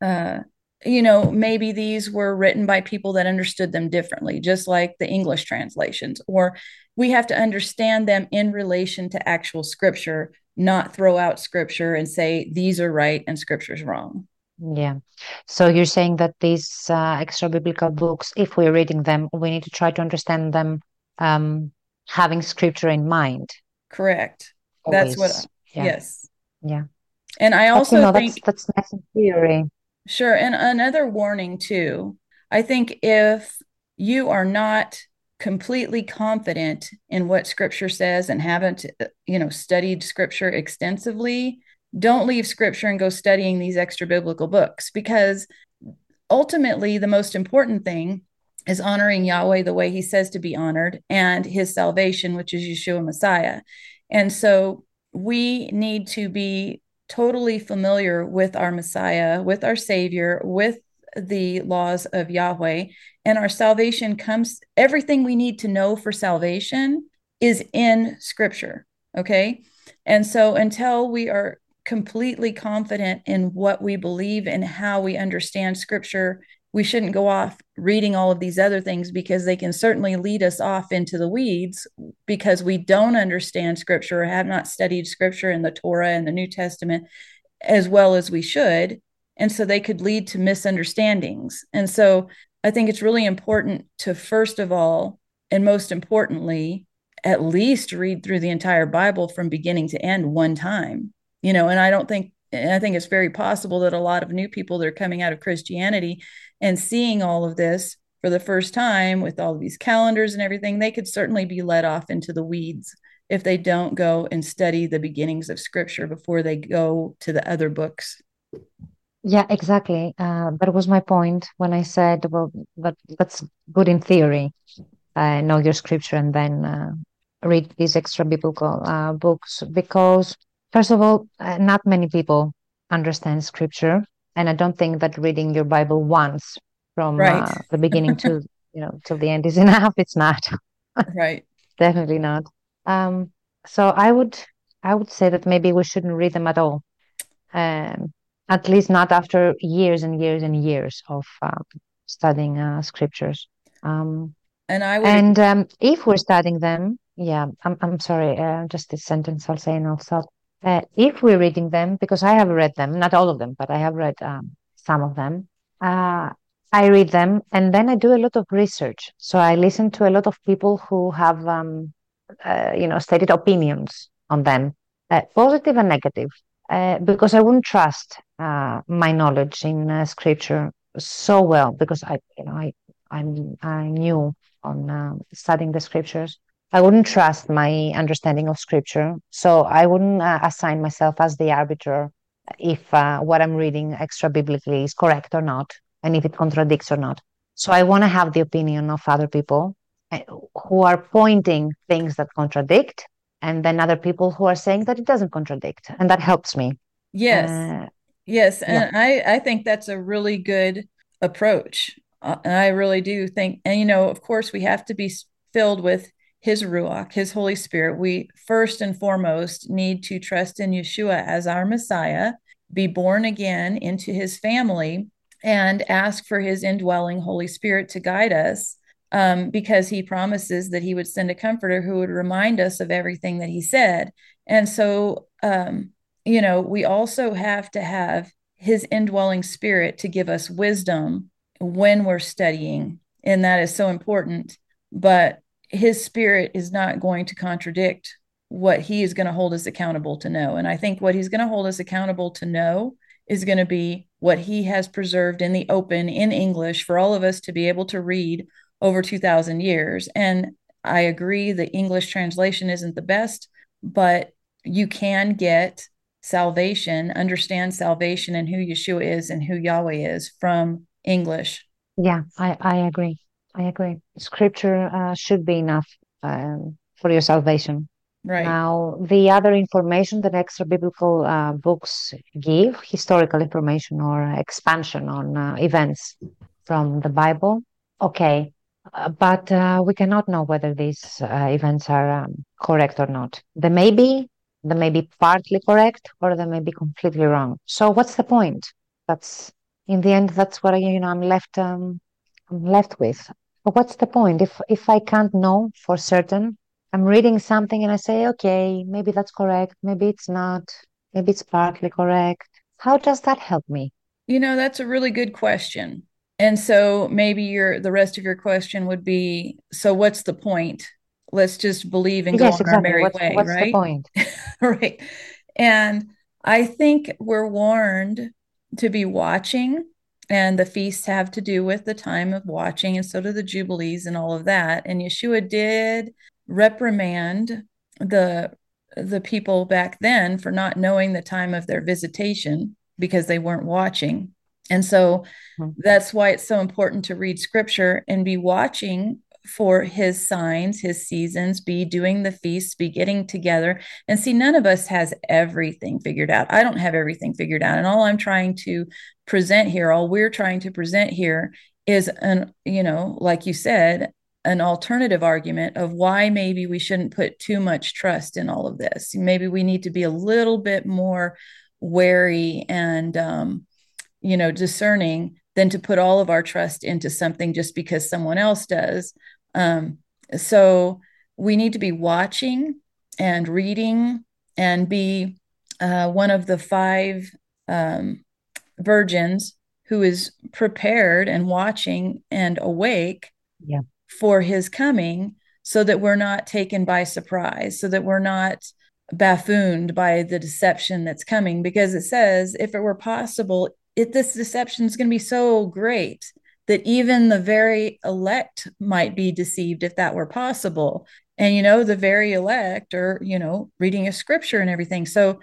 uh, you know, maybe these were written by people that understood them differently, just like the English translations, or we have to understand them in relation to actual scripture, not throw out scripture and say these are right and scripture's wrong. Yeah. So you're saying that these uh, extra biblical books, if we're reading them, we need to try to understand them um, having scripture in mind. Correct. That's what, always. Yeah. yes. Yeah. And I also think, that's that's nice in theory. Sure. And another warning, too. I think if you are not completely confident in what scripture says and haven't, uh, you know, studied scripture extensively, don't leave scripture and go studying these extra biblical books because ultimately the most important thing is honoring Yahweh the way he says to be honored and his salvation, which is Yeshua Messiah. And so we need to be totally familiar with our Messiah, with our Savior, with the laws of Yahweh. And our salvation comes, everything we need to know for salvation is in Scripture. Okay. And so until we are completely confident in what we believe and how we understand Scripture, we shouldn't go off reading all of these other things because they can certainly lead us off into the weeds because we don't understand scripture or have not studied scripture in the Torah and the New Testament as well as we should. And so they could lead to misunderstandings. And so I think it's really important to, first of all, and most importantly, at least read through the entire Bible from beginning to end one time. You know, and I don't think, and I think it's very possible that a lot of new people that are coming out of Christianity and seeing all of this for the first time with all of these calendars and everything, they could certainly be led off into the weeds if they don't go and study the beginnings of scripture before they go to the other books. Yeah, exactly. Uh, that was my point when I said, well, that that's good in theory. Uh, know your scripture and then uh, read these extra biblical uh, books because, first of all, uh, not many people understand scripture. And I don't think that reading your Bible once from Right. uh, the beginning to you know till the end is enough. It's not. Right. Definitely not. Um, so I would I would say that maybe we shouldn't read them at all. Um, at least not after years and years and years of um, studying uh, scriptures. Um, And I would and um, if we're studying them, yeah, I'm I'm sorry, uh, just this sentence I'll say and I'll stop. Uh, if we're reading them, because I have read them, not all of them, but I have read um, some of them. Uh, I read them and then I do a lot of research. So I listen to a lot of people who have, um, uh, you know, stated opinions on them, uh, positive and negative, uh, because I wouldn't trust uh, my knowledge in scripture so well because I, you know, I I'm I knew on uh, studying the scriptures. I wouldn't trust my understanding of scripture, so I wouldn't uh, assign myself as the arbiter if uh, what I'm reading extra biblically is correct or not, and if it contradicts or not. So I want to have the opinion of other people uh, who are pointing things that contradict, and then other people who are saying that it doesn't contradict, and that helps me. yes. Uh, Yes, yeah, and I I think that's a really good approach. Uh, and I really do think, and you know, of course, we have to be filled with His Ruach, His Holy Spirit. We first and foremost need to trust in Yeshua as our Messiah, be born again into His family, and ask for His indwelling Holy Spirit to guide us. Um, because he promises that he would send a comforter who would remind us of everything that he said. And so, um, you know, we also have to have his indwelling spirit to give us wisdom when we're studying. And that is so important. But his spirit is not going to contradict what he is going to hold us accountable to know. And I think what he's going to hold us accountable to know is going to be what he has preserved in the open in English for all of us to be able to read over 2,000 years. And I agree the English translation isn't the best, but you can get salvation, understand salvation and who Yeshua is and who Yahweh is from English. yeah, I I agree. I agree. Scripture uh, should be enough um, for your salvation. Right. Now, the other information that extra biblical uh, books give, historical information or expansion on uh, events from the Bible, okay, uh, but uh, we cannot know whether these uh, events are um, correct or not. They may be, they may be partly correct, or they may be completely wrong. So, what's the point? That's in the end, that's what I, you know I'm left um, I'm left with. But what's the point if if I can't know for certain? I'm reading something and I say, okay, maybe that's correct, maybe it's not, maybe it's partly correct. How does that help me? You know, that's a really good question. And so maybe your the rest of your question would be, so what's the point? Let's just believe and go Yes, on our merry What's way, what's the right? point? Right. And I think we're warned to be watching, and the feasts have to do with the time of watching, and so do the jubilees and all of that. And Yeshua did reprimand the the people back then for not knowing the time of their visitation because they weren't watching. And so Mhm. that's why it's so important to read scripture and be watching for his signs, his seasons, be doing the feasts, be getting together. And see, none of us has everything figured out. I don't have everything figured out. And all I'm trying to present here, all we're trying to present here is an, you know, like you said, an alternative argument of why maybe we shouldn't put too much trust in all of this. Maybe we need to be a little bit more wary and um, you know discerning than to put all of our trust into something just because someone else does. Um, so we need to be watching and reading and be uh, one of the five um, virgins who is prepared and watching and awake Yeah. for his coming so that we're not taken by surprise, so that we're not buffooned by the deception that's coming. Because it says, if it were possible, if this deception is going to be so great that even the very elect might be deceived if that were possible. And, you know, the very elect are, you know, reading a scripture and everything. So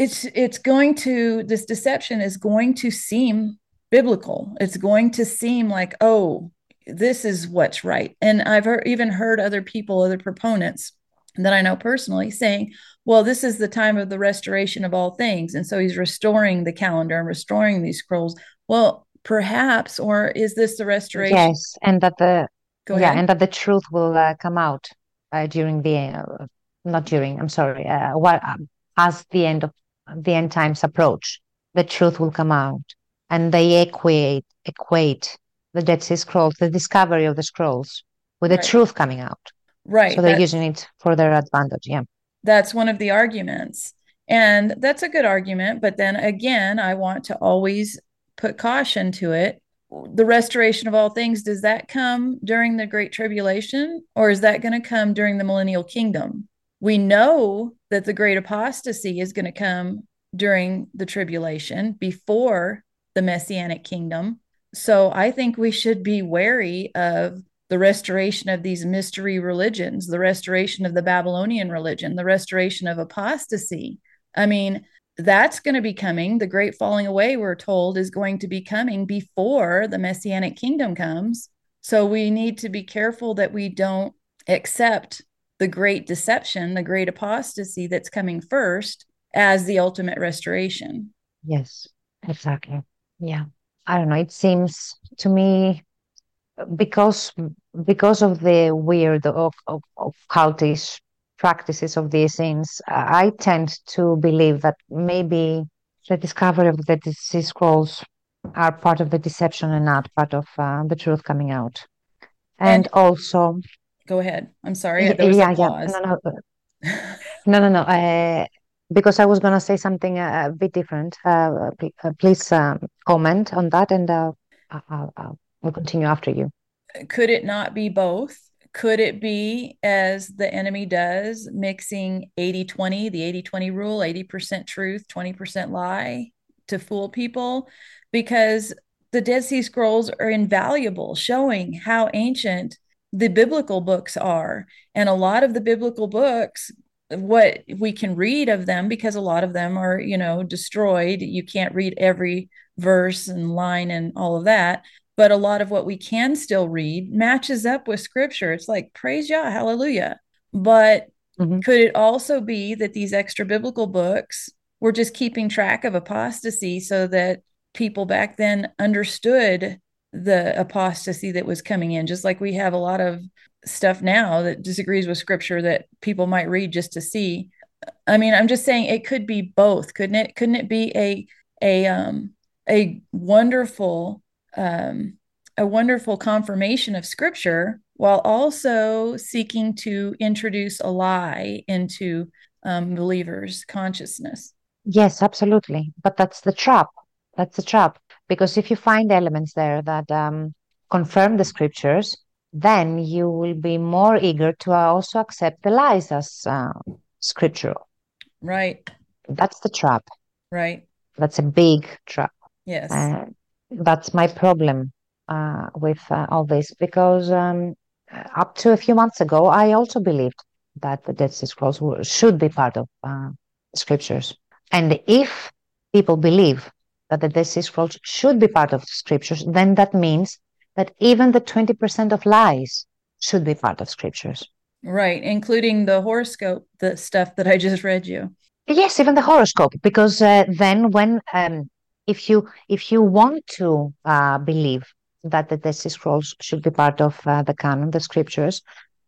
it's it's going to this deception is going to seem biblical. It's going to seem like, oh, this is what's right. And I've heard, even heard other people, other proponents that I know personally saying, well, this is the time of the restoration of all things. And so he's restoring the calendar and restoring these scrolls. Well, perhaps, or is this the restoration? Yes, and that the Go yeah, ahead. and that the truth will uh, come out uh, during the uh, not during. I'm sorry. Uh, what um, as the end of the end times approach, the truth will come out, and they equate equate the Dead Sea Scrolls, the discovery of the scrolls, with the Right. truth coming out. Right. So they're That- using it for their advantage. Yeah. that's one of the arguments. And that's a good argument. But then again, I want to always put caution to it. The restoration of all things, does that come during the Great Tribulation or is that going to come during the millennial kingdom? We know that the great apostasy is going to come during the tribulation before the messianic kingdom. So I think we should be wary of the restoration of these mystery religions, the restoration of the Babylonian religion, the restoration of apostasy. I mean, that's going to be coming. The great falling away, we're told, is going to be coming before the messianic kingdom comes. So we need to be careful that we don't accept the great deception, the great apostasy that's coming first as the ultimate restoration. Yes. Exactly. Yeah. I don't know. It seems to me because because of the weird of, of, of cultish practices of these Essenes, I tend to believe that maybe the discovery of the Sea Scrolls are part of the deception and not part of uh, the truth coming out. And, And- also, Go ahead. I'm sorry. y- There was yeah, yeah, pause. no, no, no, no, no. Uh, because I was gonna say something uh, a bit different. Uh, uh, please um, comment on that, and uh, I'll, I'll, I'll continue after you. could it not be both? Could it be as the enemy does, mixing 80 20, the 80 20 rule, 80% truth, 20% lie to fool people? Because the Dead Sea Scrolls are invaluable, showing how ancient the biblical books are. And a lot of the biblical books, what we can read of them, because a lot of them are, you know, destroyed. You can't read every verse and line and all of that but a lot of what we can still read matches up with scripture. It's like, praise Yah, hallelujah. But Mhm. could it also be that these extra biblical books were just keeping track of apostasy so that people back then understood the apostasy that was coming in? Just like we have a lot of stuff now that disagrees with scripture that people might read just to see. I mean, I'm just saying it could be both, couldn't it? Couldn't it be a a um a wonderful um, a wonderful confirmation of scripture while also seeking to introduce a lie into um, believers' consciousness. Yes, absolutely. But that's the trap. That's the trap. Because if you find elements there that um, confirm the scriptures, then you will be more eager to also accept the lies as uh, scriptural. Right, That's the trap. right. That's a big trap. Yes. Uh, that's my problem uh, with uh, all this because um, up to a few months ago, I also believed that the Dead Sea Scrolls should be part of uh, scriptures. And if people believe that the Dead Sea Scrolls should be part of the scriptures, then that means that even the 20% of lies should be part of scriptures. right, including the horoscope, the stuff that I just read you. Yes, even the horoscope, because uh, then when um, if you if you want to uh, believe that the Dead Sea Scrolls should be part of uh, the canon, the scriptures,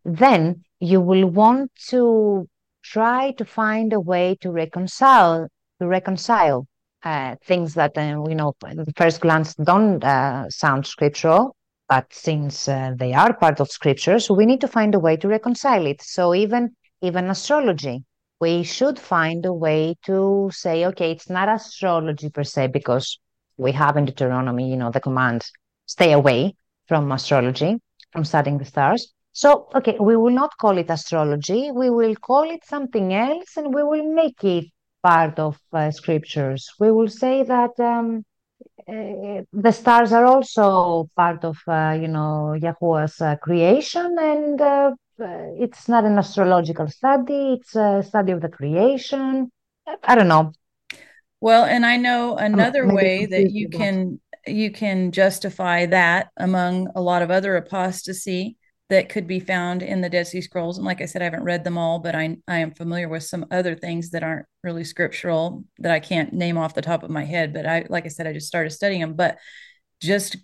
then you will want to try to find a way to reconcile to reconcile uh, things that uh, you know at the first glance don't uh, sound scriptural, but since uh, they are part of scriptures, we need to find a way to reconcile it. So even even astrology we should find a way to say, okay, it's not astrology per se, because we have in Deuteronomy, you know, the command, stay away from astrology, from studying the stars. So, okay, we will not call it astrology. We will call it something else and we will make it part of uh, scriptures. We will say that um, uh, the stars are also part of, uh, you know, Yahuwah's uh, creation and uh, uh, it's not an astrological study, it's a study of the creation. I don't know. Well, and I know another maybe way that you can you can justify that among a lot of other apostasy that could be found in the Dead Sea Scrolls. And like I said, I haven't read them all, but I I am familiar with some other things that aren't really scriptural that I can't name off the top of my head. But I like I said, I just started studying them. But just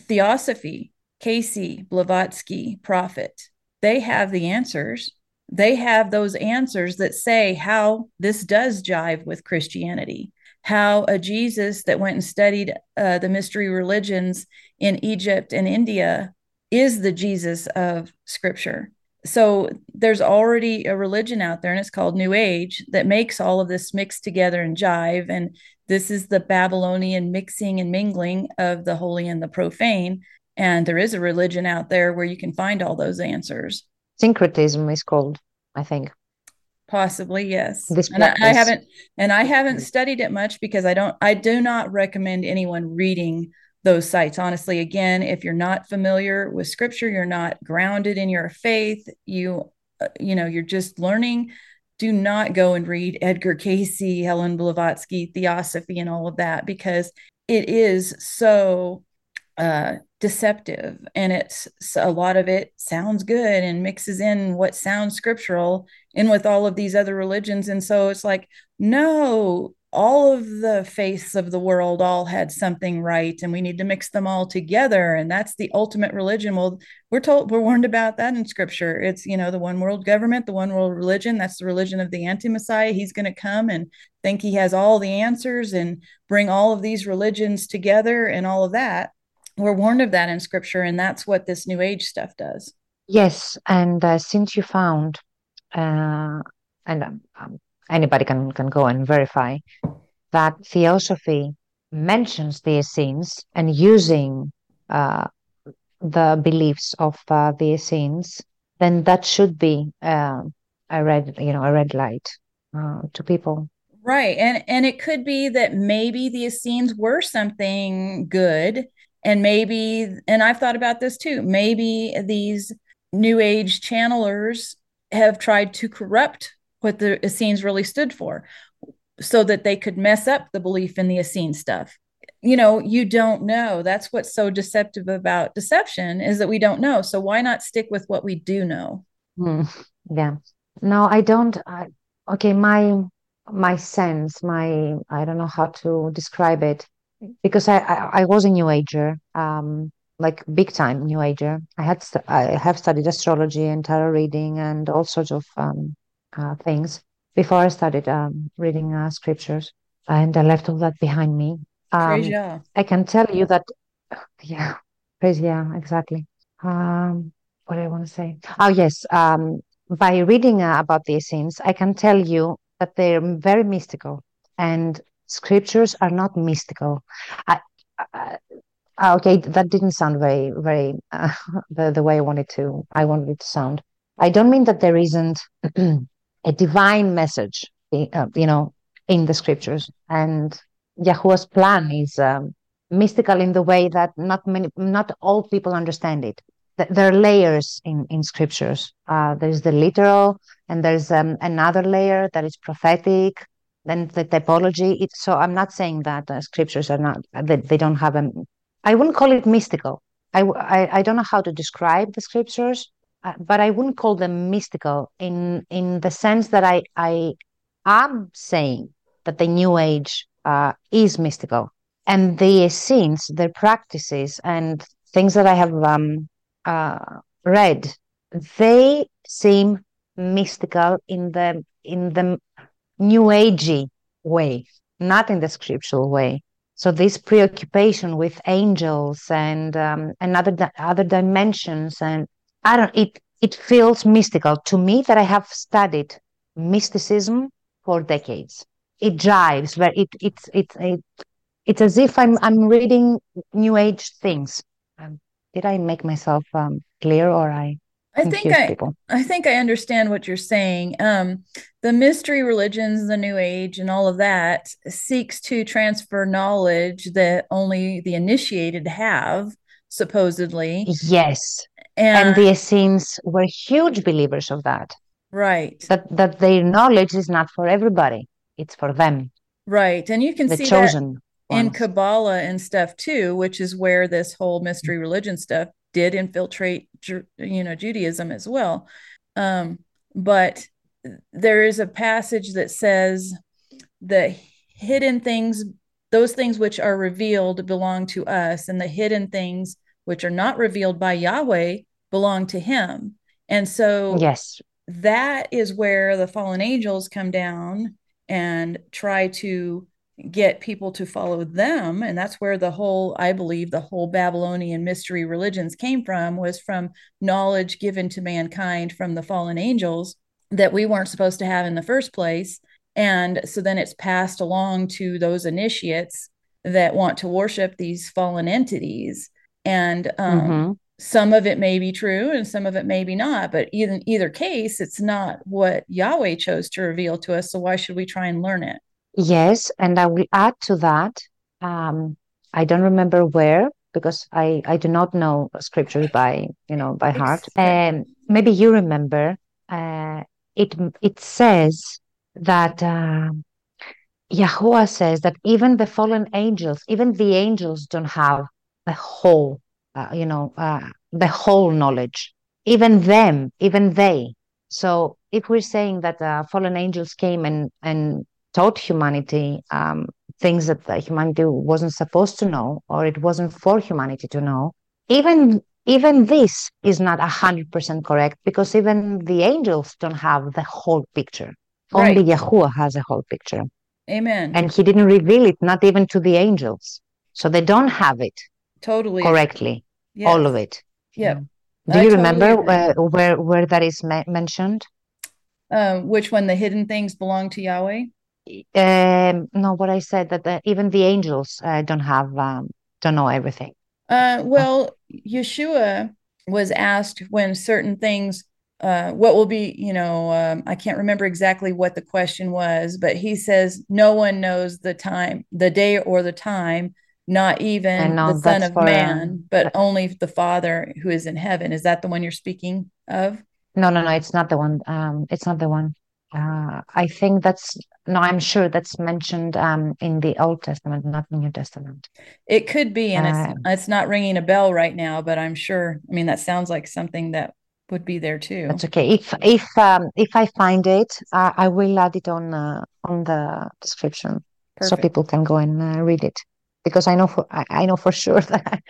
theosophy, Cayce, Blavatsky, Prophet. They have the answers. They have those answers that say how this does jive with Christianity, how a Jesus that went and studied uh, the mystery religions in Egypt and India is the Jesus of Scripture. So there's already a religion out there, and it's called New Age, that makes all of this mixed together and jive. And this is the Babylonian mixing and mingling of the holy and the profane. And there is a religion out there where you can find all those answers. Syncretism is called, I think. Possibly, yes. This and I, I haven't and I haven't studied it much because I don't I do not recommend anyone reading those sites. Honestly again if you're not familiar with scripture you're not grounded in your faith you uh, you know you're just learning do not go and read edgar Cayce, helen blavatsky theosophy and all of that because it is so uh, deceptive and it's a lot of it sounds good and mixes in what sounds scriptural in with all of these other religions and so it's like no all of the faiths of the world all had something right and we need to mix them all together and that's the ultimate religion. Well we're told we're warned about that in scripture. It's you know the one world government the one world religion that's the religion of the anti-messiah. He's going to come and think he has all the answers and bring all of these religions together and all of that. We're warned of that in scripture and that's what this new age stuff does. Yes and uh, since you found uh, and um, um anybody can, can go and verify that theosophy mentions the Essenes and using uh, the beliefs of uh, the Essenes, then that should be uh, a red, you know, a red light uh, to people. Right, and and it could be that maybe the Essenes were something good, and maybe, and I've thought about this too. Maybe these New Age channelers have tried to corrupt what the Essenes really stood for so that they could mess up the belief in the Essene stuff. You know, you don't know. That's what's so deceptive about deception is that we don't know. So why not stick with what we do know? Mm, yeah. No, I don't. Okay, my my sense, my I don't know how to describe it because I I, I was a New Ager, um, like big time New Ager. I had I have studied astrology and tarot reading and all sorts of um, things before I started um, reading uh, scriptures, and I left all that behind me. Um, yeah. I can tell you that, yeah, praise yeah, exactly. Um, what do I want to say? Oh yes, um, by reading uh, about these things, I can tell you that they're very mystical, and scriptures are not mystical. I, uh, okay, that didn't sound very, very uh, the the way I wanted to. I wanted it to sound. I don't mean that there isn't a divine message, uh, you know, in the scriptures. And Yahuwah's plan is um, mystical in the way that not many, not all people understand it. There are layers in in scriptures. Uh, there's the literal, and there's um, another layer that is prophetic. Then the typology. It, so I'm not saying that uh, scriptures are not that they don't have a. I wouldn't call it mystical. I, I, I don't know how to describe the scriptures, uh, but I wouldn't call them mystical in in the sense that I I am saying that the New Age uh, is mystical, and the Essenes, their practices and things that I have um, uh, read, they seem mystical in the in the New Agey way, not in the scriptural way. So this preoccupation with angels and um, and other other dimensions and I don't it it feels mystical to me that I have studied mysticism for decades. It drives where it it's it's it, it's as if I'm I'm reading new age things. Um, did I make myself um, clear or I I think I, people. I think I understand what you're saying. Um, the mystery religions, the New Age, and all of that seeks to transfer knowledge that only the initiated have, supposedly. Yes, and, and the Essenes were huge believers of that. Right. That that their knowledge is not for everybody; it's for them. Right, and you can the see chosen that in Kabbalah and stuff too, which is where this whole mystery religion stuff did infiltrate, you know, Judaism as well. Um, but there is a passage that says the hidden things those things which are revealed belong to us, and the hidden things which are not revealed by Yahweh belong to him. And so, yes, that is where the fallen angels come down and try to get people to follow them and that's where the whole i believe the whole babylonian mystery religions came from was from knowledge given to mankind from the fallen angels that we weren't supposed to have in the first place and so then it's passed along to those initiates that want to worship these fallen entities and um, mm-hmm. Some of it may be true and some of it may be not but in either case it's not what yahweh chose to reveal to us so why should we try and learn it Yes, and I will add to that. Um, I don't remember where because I, I do not know scripture by you know by heart. And um, maybe you remember. Uh, it it says that uh, Yahuwah says that even the fallen angels, even the angels, don't have the whole, uh, you know, uh, the whole knowledge. Even them, even they. So if we're saying that uh, fallen angels came and and taught humanity um, things that humanity wasn't supposed to know or it wasn't for humanity to know even even this is not 100% correct because even the angels don't have the whole picture right. only yahuwah has a whole picture amen and he didn't reveal it not even to the angels so they don't have it totally. Correctly. Yes. all of it. Yeah. Do you remember where, where where that is ma- mentioned? Um, which one the hidden things belong to yahweh? Um, no, what I said that the, even the angels uh, don't have um, don't know everything. Uh, well, Yeshua was asked when certain things, uh, what will be, you know, um, I can't remember exactly what the question was, but he says, no one knows the time, the day or the time, not even the Son of for, Man, but only the Father who is in heaven. Is that the one you're speaking of? No, no, no, it's not the one. Um, it's not the one. Uh, I think that's no, I'm sure that's mentioned um, in the Old Testament, not the New Testament. It could be, and uh, it's it's not ringing a bell right now, but I'm sure. I mean, that sounds like something that would be there too. That's okay. If if um, if I find it, uh, I will add it on uh, on the description Perfect. so people can go and uh, read it because I know for I, I, know for sure that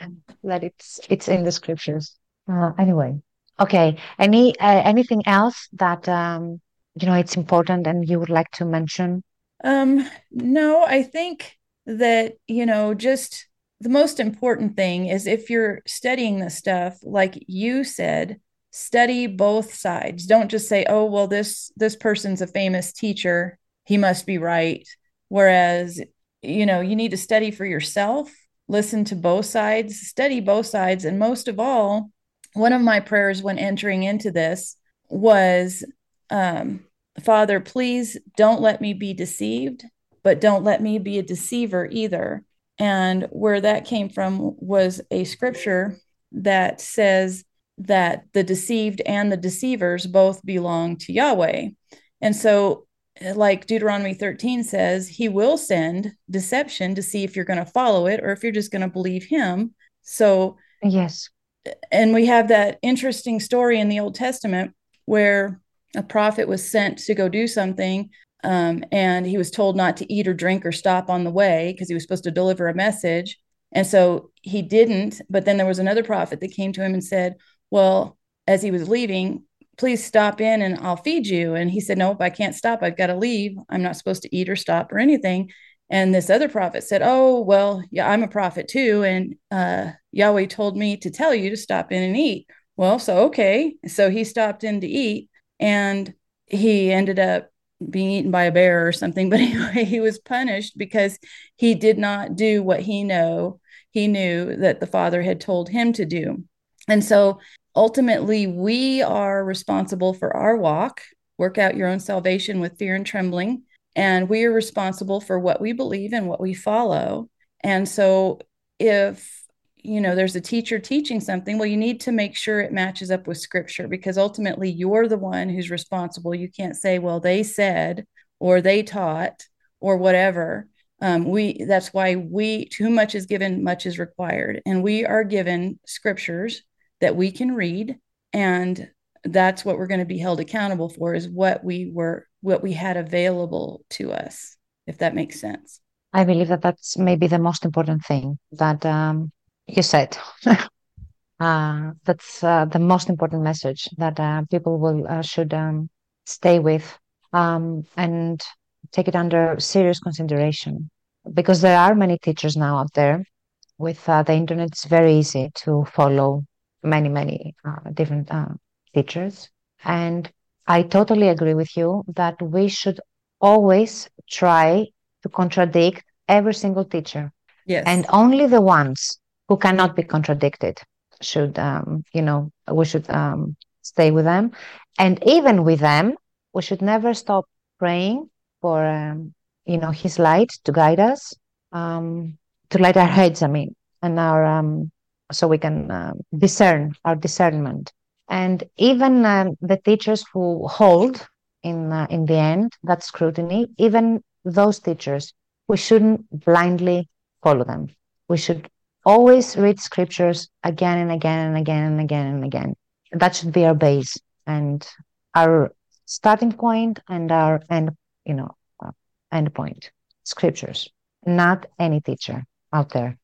that it's it's in the scriptures. Uh, anyway, okay. Any uh, anything else that um, you know it's important and you would like to mention? Um no i think that you know just the most important thing is if you're studying this stuff like you said study both sides. Don't just say oh well this this person's a famous teacher. He must be right. Whereas you know you need to study for yourself listen to both sides study both sides and most of all one of my prayers when entering into this was um Father, please don't let me be deceived, but don't let me be a deceiver either. And where that came from was a scripture that says that the deceived and the deceivers both belong to Yahweh. And so, like Deuteronomy 13 says, he will send deception to see if you're going to follow it or if you're just going to believe him. So, yes. And we have that interesting story in the Old Testament where a prophet was sent to go do something um, and he was told not to eat or drink or stop on the way because he was supposed to deliver a message and so he didn't but then there was another prophet that came to him and said well as he was leaving please stop in and i'll feed you. And he said nope i can't stop. I've got to leave. I'm not supposed to eat or stop or anything. And this other prophet said oh well yeah i'm a prophet too. And uh, yahweh told me to tell you to stop in and eat. Well so okay. So he stopped in to eat and he ended up being eaten by a bear or something. But anyway he was punished because he did not do what he know he knew that the father had told him to do. And so ultimately we are responsible for our walk. Work out your own salvation with fear and trembling. And we are responsible for what we believe and what we follow. And so if you know there's a teacher teaching something well you need to make sure it matches up with scripture because ultimately you're the one who's responsible. You can't say well they said or they taught or whatever. Um, we that's why we too much is given much is required. And we are given scriptures that we can read and that's what we're going to be held accountable for is what we were what we had available to us if that makes sense I believe that that's maybe the most important thing that um, you said. uh, that's uh, the most important message that uh, people will uh, should um, stay with um, and take it under serious consideration because there are many teachers now out there with uh, the internet it's very easy to follow many many uh, different teachers and i totally agree with you that we should always try to contradict every single teacher. Yes. And only the ones who cannot be contradicted should, um, you know, we should um, stay with them. And even with them, we should never stop praying for, um, you know, His light to guide us, um, to light our heads, I mean, and our, um, so we can uh, discern our discernment. And even um, the teachers who hold in uh, in the end that scrutiny even those teachers we shouldn't blindly follow them. We should always read scriptures again and again and again and again and again. That should be our base and our starting point and our end you know uh, end point scriptures. Not any teacher out there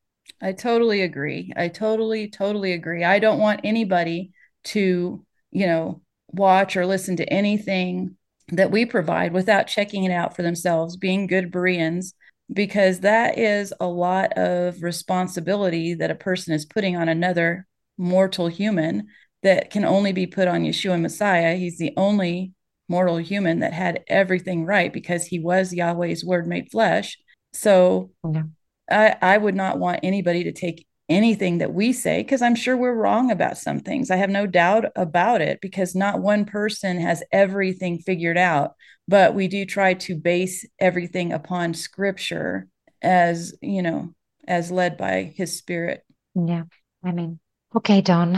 i totally agree i totally totally agree i don't want anybody to you know watch or listen to anything that we provide without checking it out for themselves, being good Bereans, because that is a lot of responsibility that a person is putting on another mortal human that can only be put on Yeshua Messiah. He's the only mortal human that had everything right because he was Yahweh's word made flesh. So yeah. I, I would not want anybody to take anything that we say because I'm sure we're wrong about some things. I have no doubt about it because not one person has everything figured out, but we do try to base everything upon scripture as, you know, as led by his spirit. Yeah. I mean, okay, Dawn,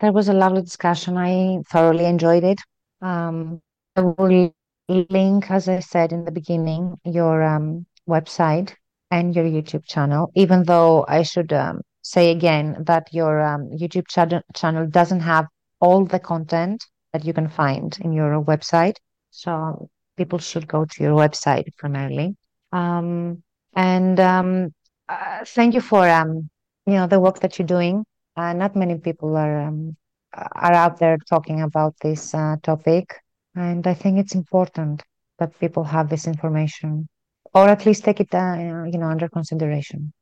that was a lovely discussion. I thoroughly enjoyed it. Um, I will link, as I said in the beginning, your um, website and your YouTube channel, even though I should um, say again that your um, YouTube ch- channel doesn't have all the content that you can find in your website. So people should go to your website primarily. Um, and um, uh, thank you for um, you know the work that you're doing. Uh, not many people are um, are out there talking about this uh, topic, and I think it's important that people have this information, or at least take it uh, you know under consideration.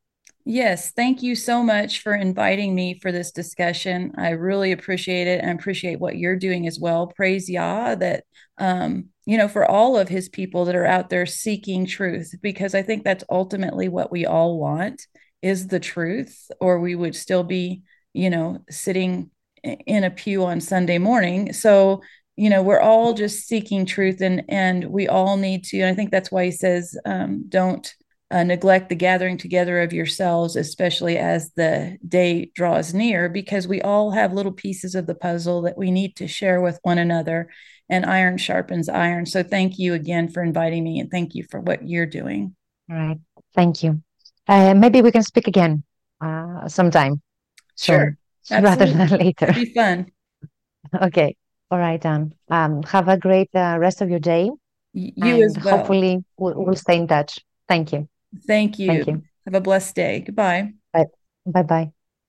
Yes, thank you so much for inviting me for this discussion. I really appreciate it and appreciate what you're doing as well. Praise Yah that um, you know, for all of his people that are out there seeking truth, because I think that's ultimately what we all want is the truth, or we would still be, you know, sitting in a pew on Sunday morning. So, you know, we're all just seeking truth and and we all need to, and I think that's why he says, um, don't uh, neglect the gathering together of yourselves, especially as the day draws near, because we all have little pieces of the puzzle that we need to share with one another, and iron sharpens iron. So, thank you again for inviting me, and thank you for what you're doing. All right. Thank you. Uh, maybe we can speak again uh, sometime. Sure. rather than later. It'd be fun. okay. All right, Dan. Um, have a great uh, rest of your day. You as well. Hopefully, we'll, we'll stay in touch. Thank you. Thank you. Thank you. Have a blessed day. Goodbye. Bye. Bye bye.